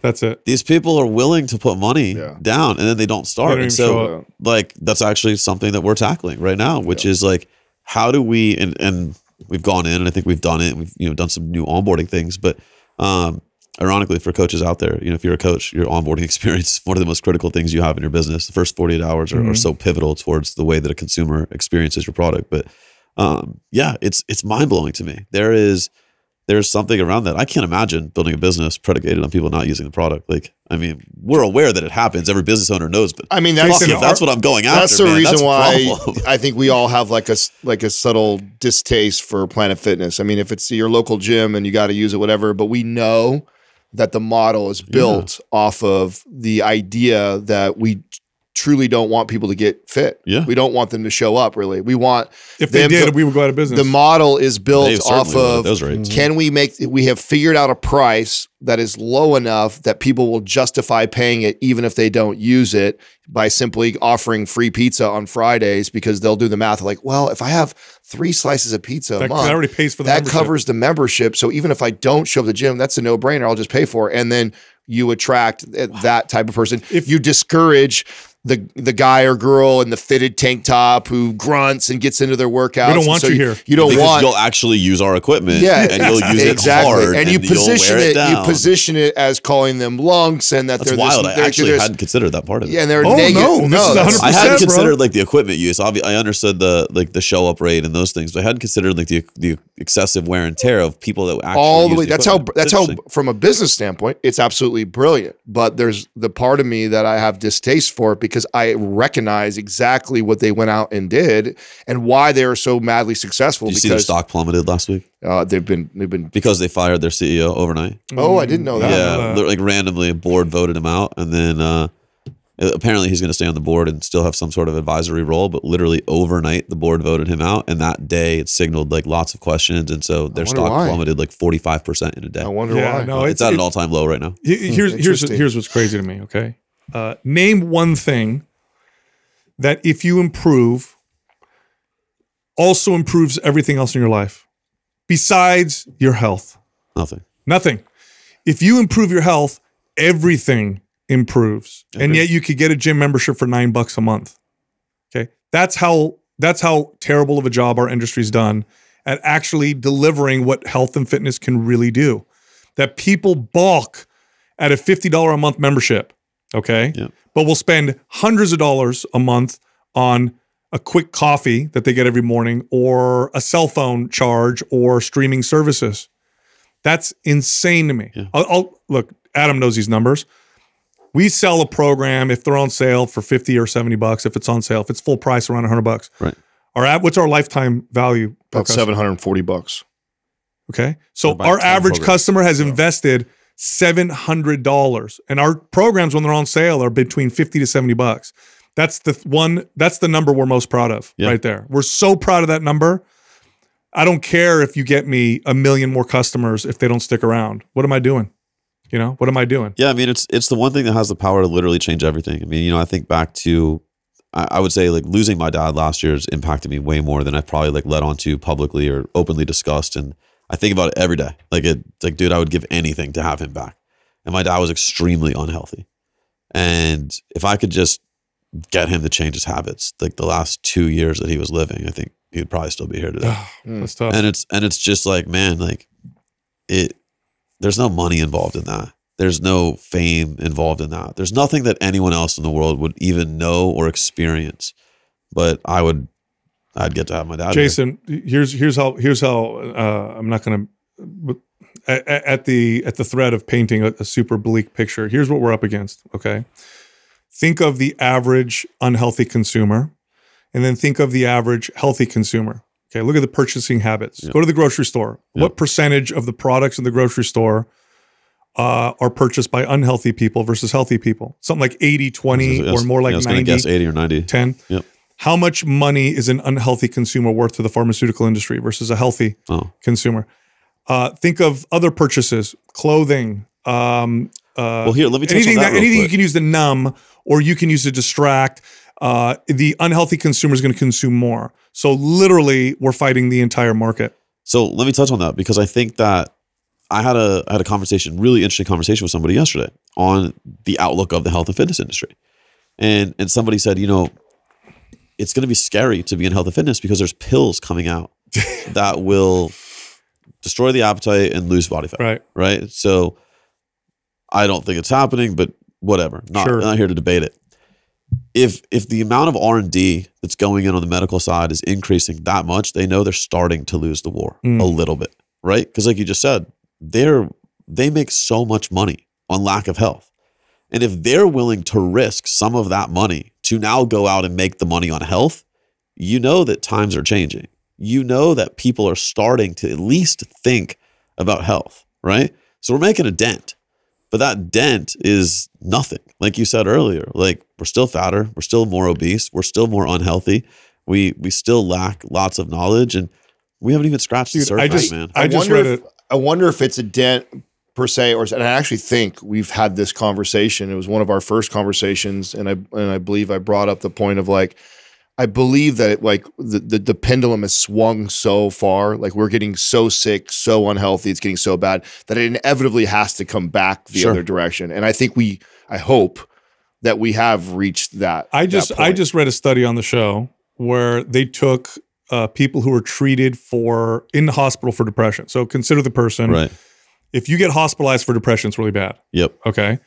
that's it. These people are willing to put money Yeah. down and then they don't start. They don't and so like that's actually something that we're tackling right now, which is like how do we and, and we've gone in and I think we've done it. We've you know done some new onboarding things, but um ironically, for coaches out there, you know, if you're a coach, your onboarding experience is one of the most critical things you have in your business. The first 48 hours are, are so pivotal towards the way that a consumer experiences your product. But um, yeah, it's it's mind blowing to me. There is there's something around that. I can't imagine building a business predicated on people not using the product. Like, I mean, we're aware that it happens. Every business owner knows, but I mean, that's fuck, if that's what I'm going after. that's the man, reason that's why problem. I think we all have like a s- like a subtle distaste for Planet Fitness. I mean, if it's your local gym and you got to use it, whatever, but we know that the model is built off of the idea that we truly don't want people to get fit. Yeah. we don't want them to show up. Really, we want If they them did, to- we would go out of business. the model is built They certainly off of those rates. can we make we have figured out a price that is low enough that people will justify paying it even if they don't use it by simply offering free pizza on Fridays because they'll do the math like well if I have three slices of pizza a that, month that already pays for the that membership. covers the membership so even if I don't show up to the gym that's a no-brainer I'll just pay for it and then you attract th- that type of person if you discourage the the guy or girl in the fitted tank top who grunts and gets into their workouts. We don't want so you here. You don't because want you'll actually use our equipment, yeah, and you'll use exactly. it hard, and you you'll position wear it, down. you position it as calling them lunks, and that That's they're wild. This, I they're, actually there's- hadn't considered that part of it. yeah, and they're Oh, negative. no, this is 100%. I hadn't bro. considered like the equipment use. Obvi- I understood the like the show up rate and those things, but I hadn't considered like the the excessive wear and tear of people that actually all the way. That's how. That's how. From a business standpoint, it's absolutely brilliant. But there's the part of me that I have distaste for it because I recognize exactly what they went out and did and why they are so madly successful. Did you see their because stock plummeted last week uh, they've been they've been. because they fired their CEO overnight? Oh, I didn't know that. yeah, uh, like randomly a board voted him out, and then uh, apparently he's going to stay on the board and still have some sort of advisory role. But literally overnight, the board voted him out, and that day it signaled like lots of questions, and so their stock why. plummeted like forty five percent in a day. I wonder Yeah, why. no, it's, it's, at an all time low right now. Here's here's here's what's crazy to me. Okay, uh, name one thing that if you improve, also improves everything else in your life, besides your health. Nothing. Nothing. If you improve your health, everything improves, and yet you could get a gym membership for nine bucks a month. Okay, that's how that's how terrible of a job our industry's done at actually delivering what health and fitness can really do. That people balk at a $50 a month membership, okay? Yep. But will spend hundreds of dollars a month on a quick coffee that they get every morning or a cell phone charge or streaming services. That's insane to me. Yeah. I'll, I'll look, Adam knows these numbers. We sell a program if they're on sale for 50 or 70 bucks, if it's on sale, if it's full price around 100 bucks. Right. Our ad, what's our lifetime value? per About customer? seven hundred and forty bucks. Okay. So our average programs. customer has invested $700 and our programs when they're on sale are between 50 to 70 bucks. That's the one that's the number we're most proud of Yeah. right there. We're so proud of that number. I don't care if you get me a million more customers if they don't stick around. What am I doing? You know, what am I doing? Yeah, I mean it's it's the one thing that has the power to literally change everything. I mean, you know, I think back to I, would say like losing my dad last year has impacted me way more than I probably like let on to publicly or openly discussed. And I think about it every day. Like it like dude, I would give anything to have him back. And my dad was extremely unhealthy. And if I could just get him to change his habits, like the last two years that he was living, I think he would probably still be here today That's tough. and it's and it's just like man like it there's no money involved in that there's no fame involved in that there's nothing that anyone else in the world would even know or experience but i would i'd get to have my dad here. Jason, here's here's how here's how uh, I'm not going to at, at the at the threat of painting a, a super bleak picture. Here's what we're up against. Okay, think of the average unhealthy consumer, and then think of the average healthy consumer. Okay, look at the purchasing habits. Go to the grocery store. What percentage of the products in the grocery store uh, are purchased by unhealthy people versus healthy people? Something like 80, 20, Yes, or more like yeah, I was gonna 90. guess 80 or 90 10 Yep. how much money is an unhealthy consumer worth to the pharmaceutical industry versus a healthy oh consumer uh, think of other purchases clothing um, uh, well here let me anything that, that, anything you can use to numb or you can use to distract uh, the unhealthy consumer is going to consume more so literally we're fighting the entire market So let me touch on that because I think that I had a I had a conversation, really interesting conversation with somebody yesterday on the outlook of the health and fitness industry. And and somebody said, you know, it's going to be scary to be in health and fitness because there's pills coming out that will destroy the appetite and lose body fat. right Right? So I don't think it's happening, but whatever. Not, Sure. not here to debate it. If if the amount of R and D that's going in on the medical side is increasing that much, they know they're starting to lose the war Mm. a little bit, right? Because like you just said, they're they make so much money on lack of health, and if they're willing to risk some of that money to now go out and make the money on health, you know that times are changing. You know that people are starting to at least think about health, right? So we're making a dent, but that dent is nothing. Like you said earlier, like we're still fatter, we're still more obese, we're still more unhealthy. We we still lack lots of knowledge, and we haven't even scratched the Dude, surface, I just man. I just wonder read if, it. I wonder if it's a dent per se, or and I actually think we've had this conversation. It was one of our first conversations, and I and I believe I brought up the point of like, I believe that it, like the, the the pendulum has swung so far, like we're getting so sick, so unhealthy, it's getting so bad that it inevitably has to come back the Sure. other direction. And I think we, I hope that we have reached that. I that just I just read a study on the show where they took uh, people who were treated for in the hospital for depression. So consider the person right. if you get hospitalized for depression, it's really bad. Yep. Okay.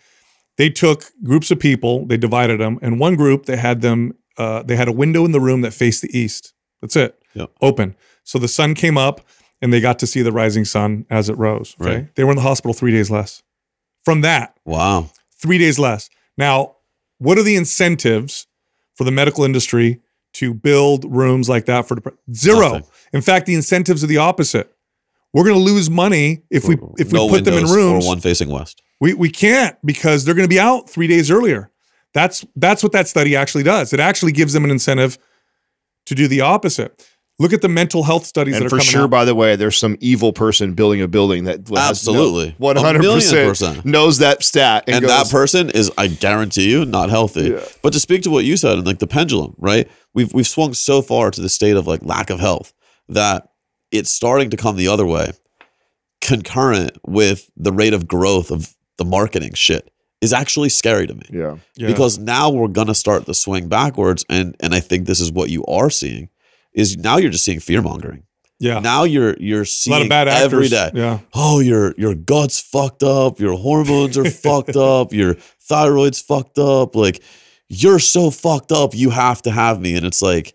They took groups of people, they divided them. And one group, they had them, uh, they had a window in the room that faced the east. That's it. Yep. Open. So the sun came up and they got to see the rising sun as it rose. Okay. Right. They were in the hospital three days less. From that, Wow. three days less. Now, what are the incentives for the medical industry to build rooms like that for dep- zero? Nothing. In fact, the incentives are the opposite. We're going to lose money if we if we put them in rooms. or one facing west. We we can't because they're going to be out three days earlier. That's that's what that study actually does. It actually gives them an incentive to do the opposite. Look at the mental health studies that And are for coming sure, out. by the way, there's some evil person building a building that Absolutely. one A hundred million percent percent. knows that stat and, and goes, that person is i guarantee you not healthy Yeah. but to speak to what you said and like the pendulum right we've we've swung so far to the state of like lack of health that it's starting to come the other way concurrent with the rate of growth of the marketing shit is actually scary to me yeah, Yeah. because now we're gonna start the swing backwards and and i think this is what you are seeing is now you're just seeing fear mongering yeah, now you're you're a seeing lot of bad actors. every day Yeah, oh your your guts fucked up your hormones are fucked up your thyroid's fucked up like you're so fucked up you have to have me and it's like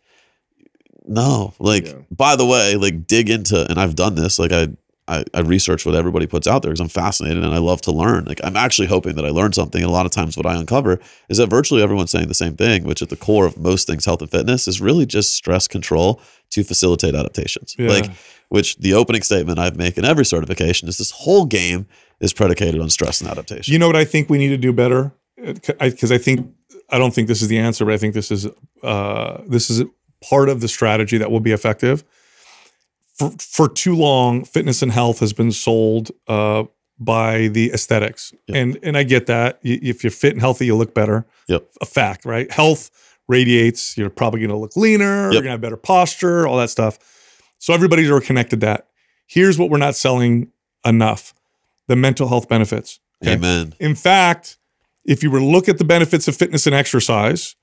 no like Yeah. by the way like dig into and i've done this like i I, I research what everybody puts out there because I'm fascinated and I love to learn. Like I'm actually hoping that I learn something. And a lot of times, what I uncover is that virtually everyone's saying the same thing, which at the core of most things, health and fitness, is really just stress control to facilitate adaptations. Yeah. Like which the opening statement I make in every certification is this whole game is predicated on stress and adaptation. You know what I think we need to do better? Because I think I don't think this is the answer, but I think this is uh, this is part of the strategy that will be effective. For for too long, fitness and health has been sold uh, by the aesthetics, Yep. and and I get that. If you're fit and healthy, you look better. Yep. A fact, right? Health radiates. You're probably going to look leaner. You're going to have better posture, all that stuff. So everybody's are connected. That here's what we're not selling enough: the mental health benefits. Okay? Amen. In fact, if you were to look at the benefits of fitness and exercise,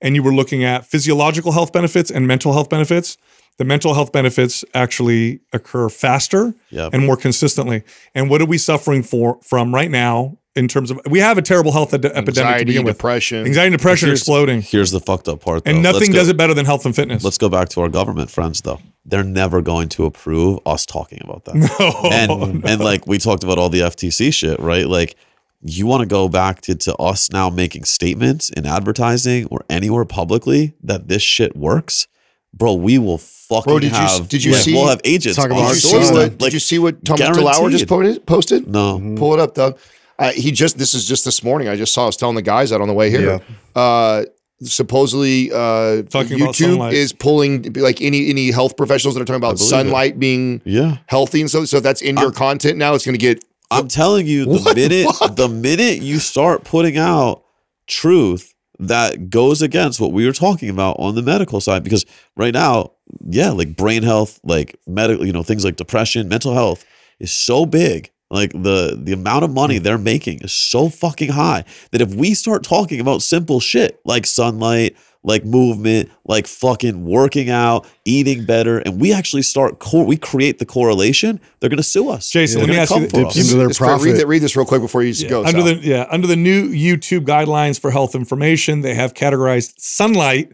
and you were looking at physiological health benefits and mental health benefits, the mental health benefits actually occur faster Yep. and more consistently. And what are we suffering for from right now in terms of we have a terrible health ed- epidemic to anxiety, begin with. depression. Anxiety and depression are Here's- exploding. Here's the fucked up part. And though. Let's nothing go- does it better than health and fitness. Let's go back to our government friends though. They're never going to approve us talking about that. no, and and like we talked about all the FTC shit, right? Like you want to go back to, to us now making statements in advertising or anywhere publicly that this shit works, bro. We will fucking Bro, did you- have. did you like, see- We'll have agents. Talk on about our did you, see system. what, doorstep. did Like, you see what Tom Lauer just guaranteed. posted? posted? No, Pull it up, Doug. Uh, he just this is just this morning. I just saw. I was telling the guys out on the way here. Uh, supposedly, uh, Talking YouTube is pulling like any any health professionals that are talking about believe sunlight being yeah. healthy and so. So if that's in your content now, it's going to get I'm telling you, the What the minute fuck? the minute you start putting out truth that goes against what we were talking about on the medical side, because right now, yeah, like brain health, like medical, you know, things like depression, mental health is so big. Like the the amount of money they're making is so fucking high that if we start talking about simple shit like sunlight, like movement, like fucking working out, eating better, and we actually start cor- we create the correlation, they're gonna sue us. Jason, They're let me ask you come dips into their It's great. Read, profit. that, read this real quick before you go. under Sal. the yeah under the new YouTube guidelines for health information, they have categorized sunlight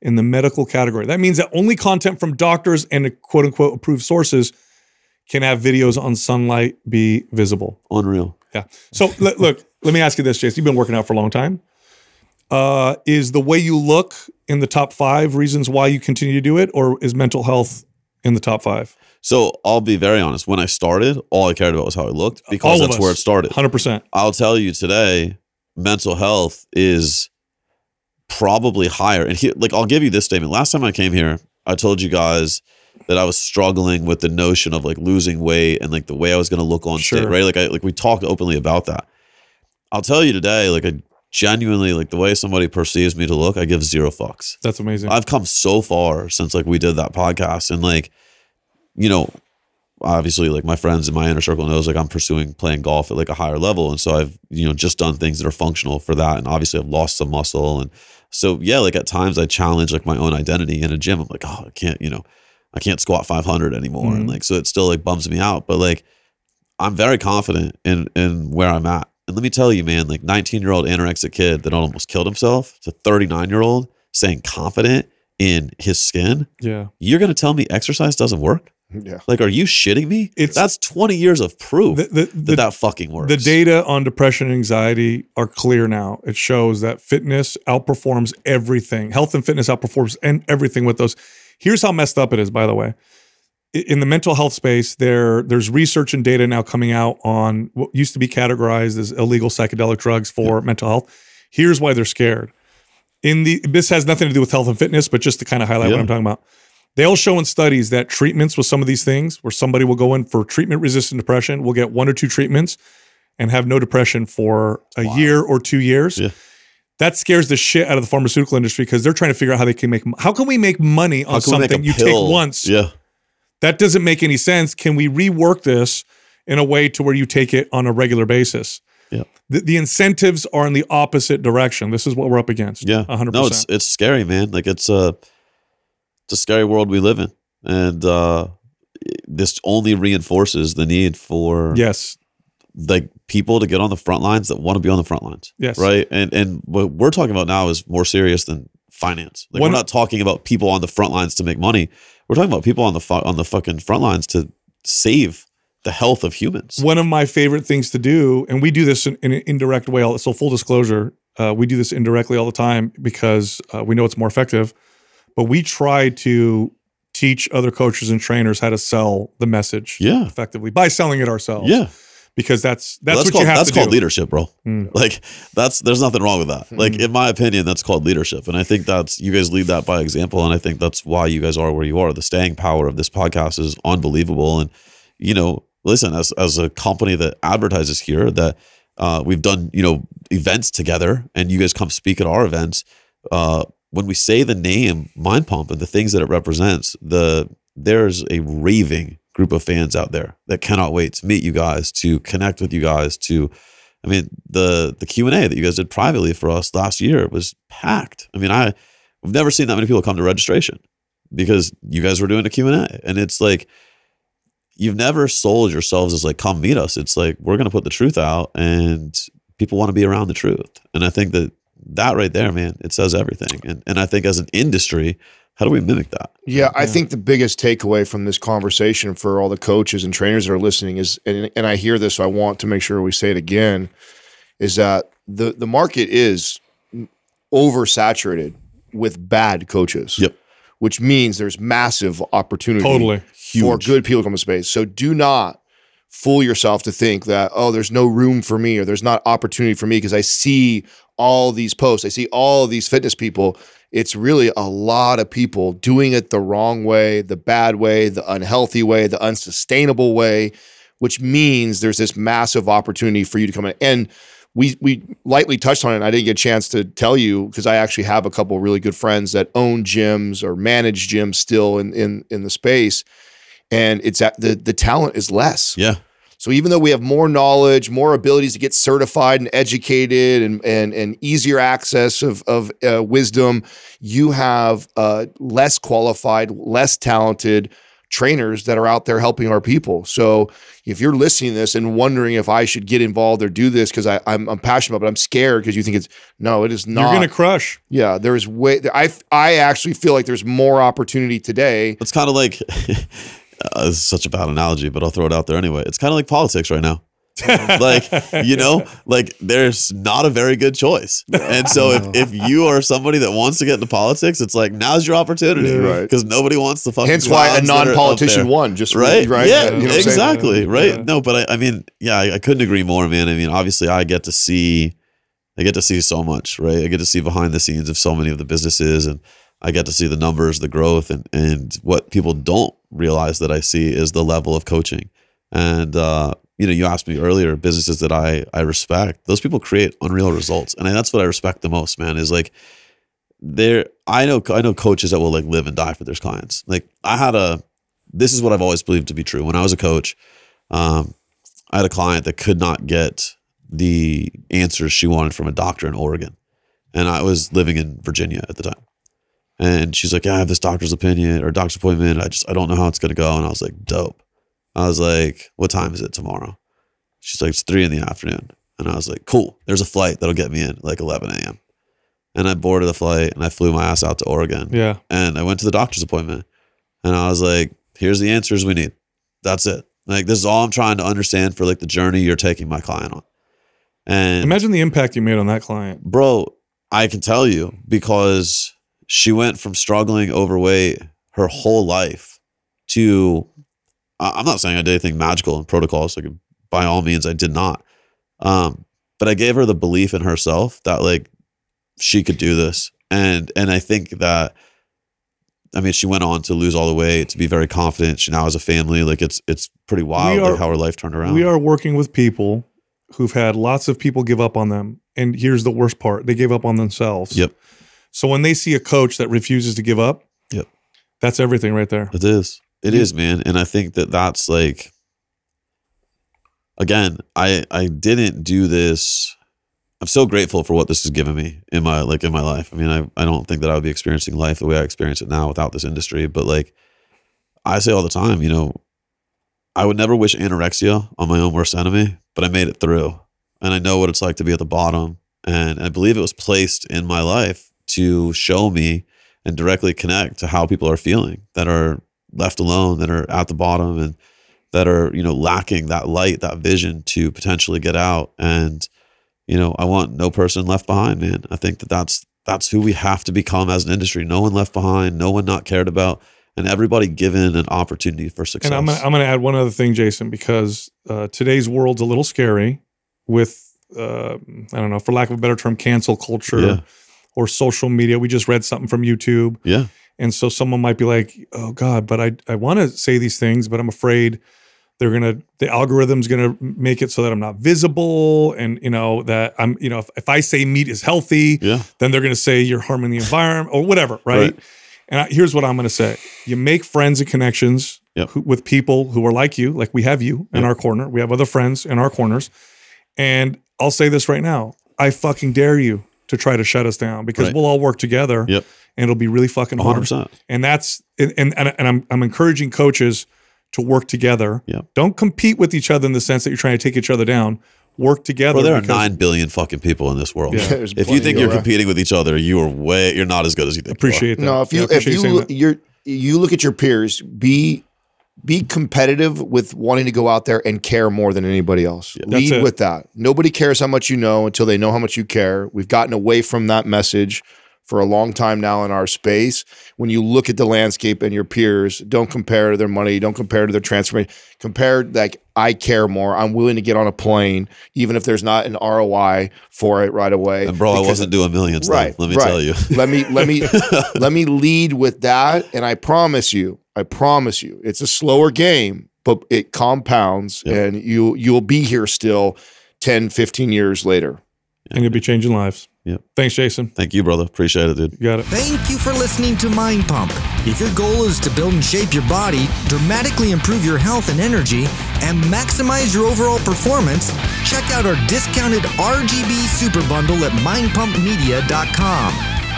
in the medical category. That means that only content from doctors and quote unquote approved sources can have videos on sunlight be visible. Unreal. Yeah. So let, look, let me ask you this, Jason. You've been working out for a long time. Uh, is the way you look in the top five reasons why you continue to do it, or is mental health in the top five? So I'll be very honest. When I started, all I cared about was how I looked because that's us. where it started. Hundred percent. I'll tell you today, mental health is probably higher. And here, like, I'll give you this statement. Last time I came here, I told you guys that I was struggling with the notion of like losing weight and like the way I was going to look on Sure. stage, right? Like, I like we talked openly about that. I'll tell you today, like, I genuinely like the way somebody perceives me to look. I give zero fucks. That's amazing. I've come so far since like we did that podcast and like, you know, obviously like my friends in my inner circle knows like I'm pursuing playing golf at like a higher level. And so I've, you know, just done things that are functional for that. And obviously I've lost some muscle. And so yeah, like at times I challenge like my own identity in a gym. I'm like, oh, I can't, you know, I can't squat 500 anymore. And Mhm. like, so it still like bums me out. But like I'm very confident in in where I'm at. And let me tell you, man, like 19 year old anorexic kid that almost killed himself to 39 year old saying confident in his skin. yeah. You're going to tell me exercise doesn't work? yeah. Like, are you shitting me? It's- That's 20 years of proof The, the, that the, that fucking works. the data on depression and anxiety are clear now. It shows that fitness outperforms everything. Health and fitness outperforms and everything with those. Here's how messed up it is, by the way. In the mental health space, there there's research and data now coming out on what used to be categorized as illegal psychedelic drugs for mental health. Here's why they're scared. In the this has nothing to do with health and fitness, but just to kind of highlight what I'm talking about. They'll show in studies that treatments with some of these things, where somebody will go in for treatment resistant depression, will get one or two treatments and have no depression for a year or two years. Yeah. That scares the shit out of the pharmaceutical industry because they're trying to figure out how they can make how can we make money on something you pill? take once? Yeah. That doesn't make any sense. Can we rework this in a way to where you take it on a regular basis? Yeah. The, the incentives are in the opposite direction. This is what we're up against. Yeah. 100%. No, it's it's scary, man. Like it's a it's a scary world we live in. And uh this only reinforces the need for yes. like people to get on the front lines that want to be on the front lines. Yes. Right. And and what we're talking about now is more serious than finance. Like One- we're not talking about people on the front lines to make money. We're talking about people on the fu- on the fucking front lines to save the health of humans. One of my favorite things to do, and we do this in, in an indirect way. So full disclosure, uh, we do this indirectly all the time because uh, we know it's more effective. But we try to teach other coaches and trainers how to sell the message Yeah. effectively by selling it ourselves. Yeah. Because that's that's, Well, what called, you have that's called do. leadership, bro. Mm. Like that's there's nothing wrong with that. Like in my opinion, that's called leadership, and I think that's you guys lead that by example, and I think that's why you guys are where you are. The staying power of this podcast is unbelievable, and you know, listen, as as a company that advertises here, that uh, we've done you know events together, and you guys come speak at our events. Uh, when we say the name Mind Pump and the things that it represents, the there's a raving group of fans out there that cannot wait to meet you guys, to connect with you guys, to I mean, the the Q and A that you guys did privately for us last year was packed. I mean, I've never seen that many people come to registration because you guys were doing a Q and A, and it's like you've never sold yourselves as like come meet us. It's like we're gonna put the truth out, and people want to be around the truth. And I think that that right there, man, it says everything. And and I think as an industry, how do we mimic that? Yeah, I think the biggest takeaway from this conversation for all the coaches and trainers that are listening is, and, and I hear this, so I want to make sure we say it again, is that the the market is oversaturated with bad coaches. Yep. Which means there's massive opportunity Totally. for Huge. good people to come to space. So do not fool yourself to think that oh there's no room for me or there's not opportunity for me because I see all these posts I see all these fitness people it's really a lot of people doing it the wrong way the bad way the unhealthy way the unsustainable way which means there's this massive opportunity for you to come in and we we lightly touched on it I didn't get a chance to tell you because I actually have a couple really good friends that own gyms or manage gyms still in in in the space and it's at the the talent is less. Yeah. So even though we have more knowledge, more abilities to get certified and educated, and and and easier access of of uh, wisdom, you have uh, less qualified, less talented trainers that are out there helping our people. So if you're listening to this and wondering if I should get involved or do this because I'm, I'm passionate about, it, but I'm scared because you think it's no, it is not. You're gonna crush. Yeah, there's way. I I actually feel like there's more opportunity today. It's kind of like uh, this is such a bad analogy, but I'll throw it out there anyway. It's kind of like politics right now. like you know like there's not a very good choice and so if, if you are somebody that wants to get into politics it's like now's your opportunity Yeah, right. because nobody wants the fucking Hence why a clowns that are up non-politician won. Just right right. yeah You know what saying? exactly right Yeah. no but I, I mean yeah I, I couldn't agree more man i mean obviously i get to see i get to see so much right i get to see behind the scenes of so many of the businesses and i get to see the numbers the growth and and what people don't realize that i see is the level of coaching. And uh you know you asked me earlier businesses that i i respect those people create unreal results. And that's what i respect the most man is like there i know i know coaches that will like live and die for their clients. Like i had a this is what i've always believed to be true. When i was a coach um i had a client that could not get the answers she wanted from a doctor in oregon. And i was living in virginia at the time and she's like yeah, i have this doctor's opinion or doctor's appointment i just i don't know how it's going to go and i was like dope i was like what time is it tomorrow she's like it's three in the afternoon and i was like cool there's a flight that'll get me in like 11 a.m and i boarded the flight and i flew my ass out to oregon Yeah. and I went to the doctor's appointment and I was like, here's the answers we need. That's it. Like this is all I'm trying to understand for like the journey you're taking my client on. And Imagine the impact you made on that client. bro, I can tell you because she went from struggling overweight her whole life to I'm not saying I did anything magical in protocols. Like by all means, I did not. Um, but I gave her the belief in herself that like she could do this. And and I think that I mean she went on to lose all the weight, to be very confident. She now has a family. Like it's it's pretty wild are- like how her life turned around. We are working with people who've had lots of people give up on them. And here's the worst part they gave up on themselves. Yep. So when they see a coach that refuses to give up, Yep. that's everything right there. It is. It Yeah. is, man. And I think that that's like again, I I didn't do this I'm so grateful for what this has given me in my like in my life. I mean, I I don't think that I would be experiencing life the way I experience it now without this industry, but like I say all the time, you know, I would never wish anorexia on my own worst enemy, but I made it through. And I know what it's like to be at the bottom. And I believe it was placed in my life to show me and directly connect to how people are feeling that are left alone, that are at the bottom and that are, you know, lacking that light, that vision to potentially get out. And, you know, I want no person left behind, man. I think that that's that's who we have to become as an industry. No one left behind, no one not cared about, and everybody given an opportunity for success. And I'm gonna, I'm gonna add one other thing, Jason, because uh, today's world's a little scary with uh, I don't know, for lack of a better term, cancel culture Yeah. Or social media. We just read something from YouTube, yeah. and so someone might be like, "Oh God," but I I want to say these things, but I'm afraid they're gonna the algorithm's gonna make it so that I'm not visible, and you know that I'm you know if, if I say meat is healthy, Yeah. then they're going to say you're harming the environment or whatever, right? Right. And I, here's what I'm going to say: you make friends and connections Yep. who, with people who are like you, like we have you in Yep. our corner. We have other friends in our corners, and I'll say this right now: I fucking dare you to try to shut us down because Right. we'll all work together, Yep. and it'll be really fucking hard. 100%. And that's and and, and I'm I'm encouraging coaches to work together. Yep. Don't compete with each other in the sense that you're trying to take each other down. Work together. Well, there are because- nine billion fucking people in this world. Yeah. If you think you're go around. competing with each other, you are way you're not as good as you think. you are. Appreciate that. No, if Yeah, I you if you you're you look at your peers, be be competitive with wanting to go out there and care more than anybody else. That's Lead it. with that. Nobody cares how much you know until they know how much you care. We've gotten away from that message for a long time now in our space. When you look at the landscape and your peers, don't compare to their money, don't compare to their transformation. Compare like I care more. I'm willing to get on a plane, even if there's not an ROI for it right away. And bro, I wasn't doing millions. Right. Right, let me right. tell you. let me let me let me lead with that and i promise you i promise you it's a slower game but it compounds Yep. and you you'll be here still 10 15 years later and you'll be changing lives. Yeah. Thanks, Jason. Thank you, brother. Appreciate it, dude. You got it. Thank you for listening to Mind Pump. If your goal is to build and shape your body, dramatically improve your health and energy, and maximize your overall performance, check out our discounted RGB Super Bundle at mindpumpmedia.com.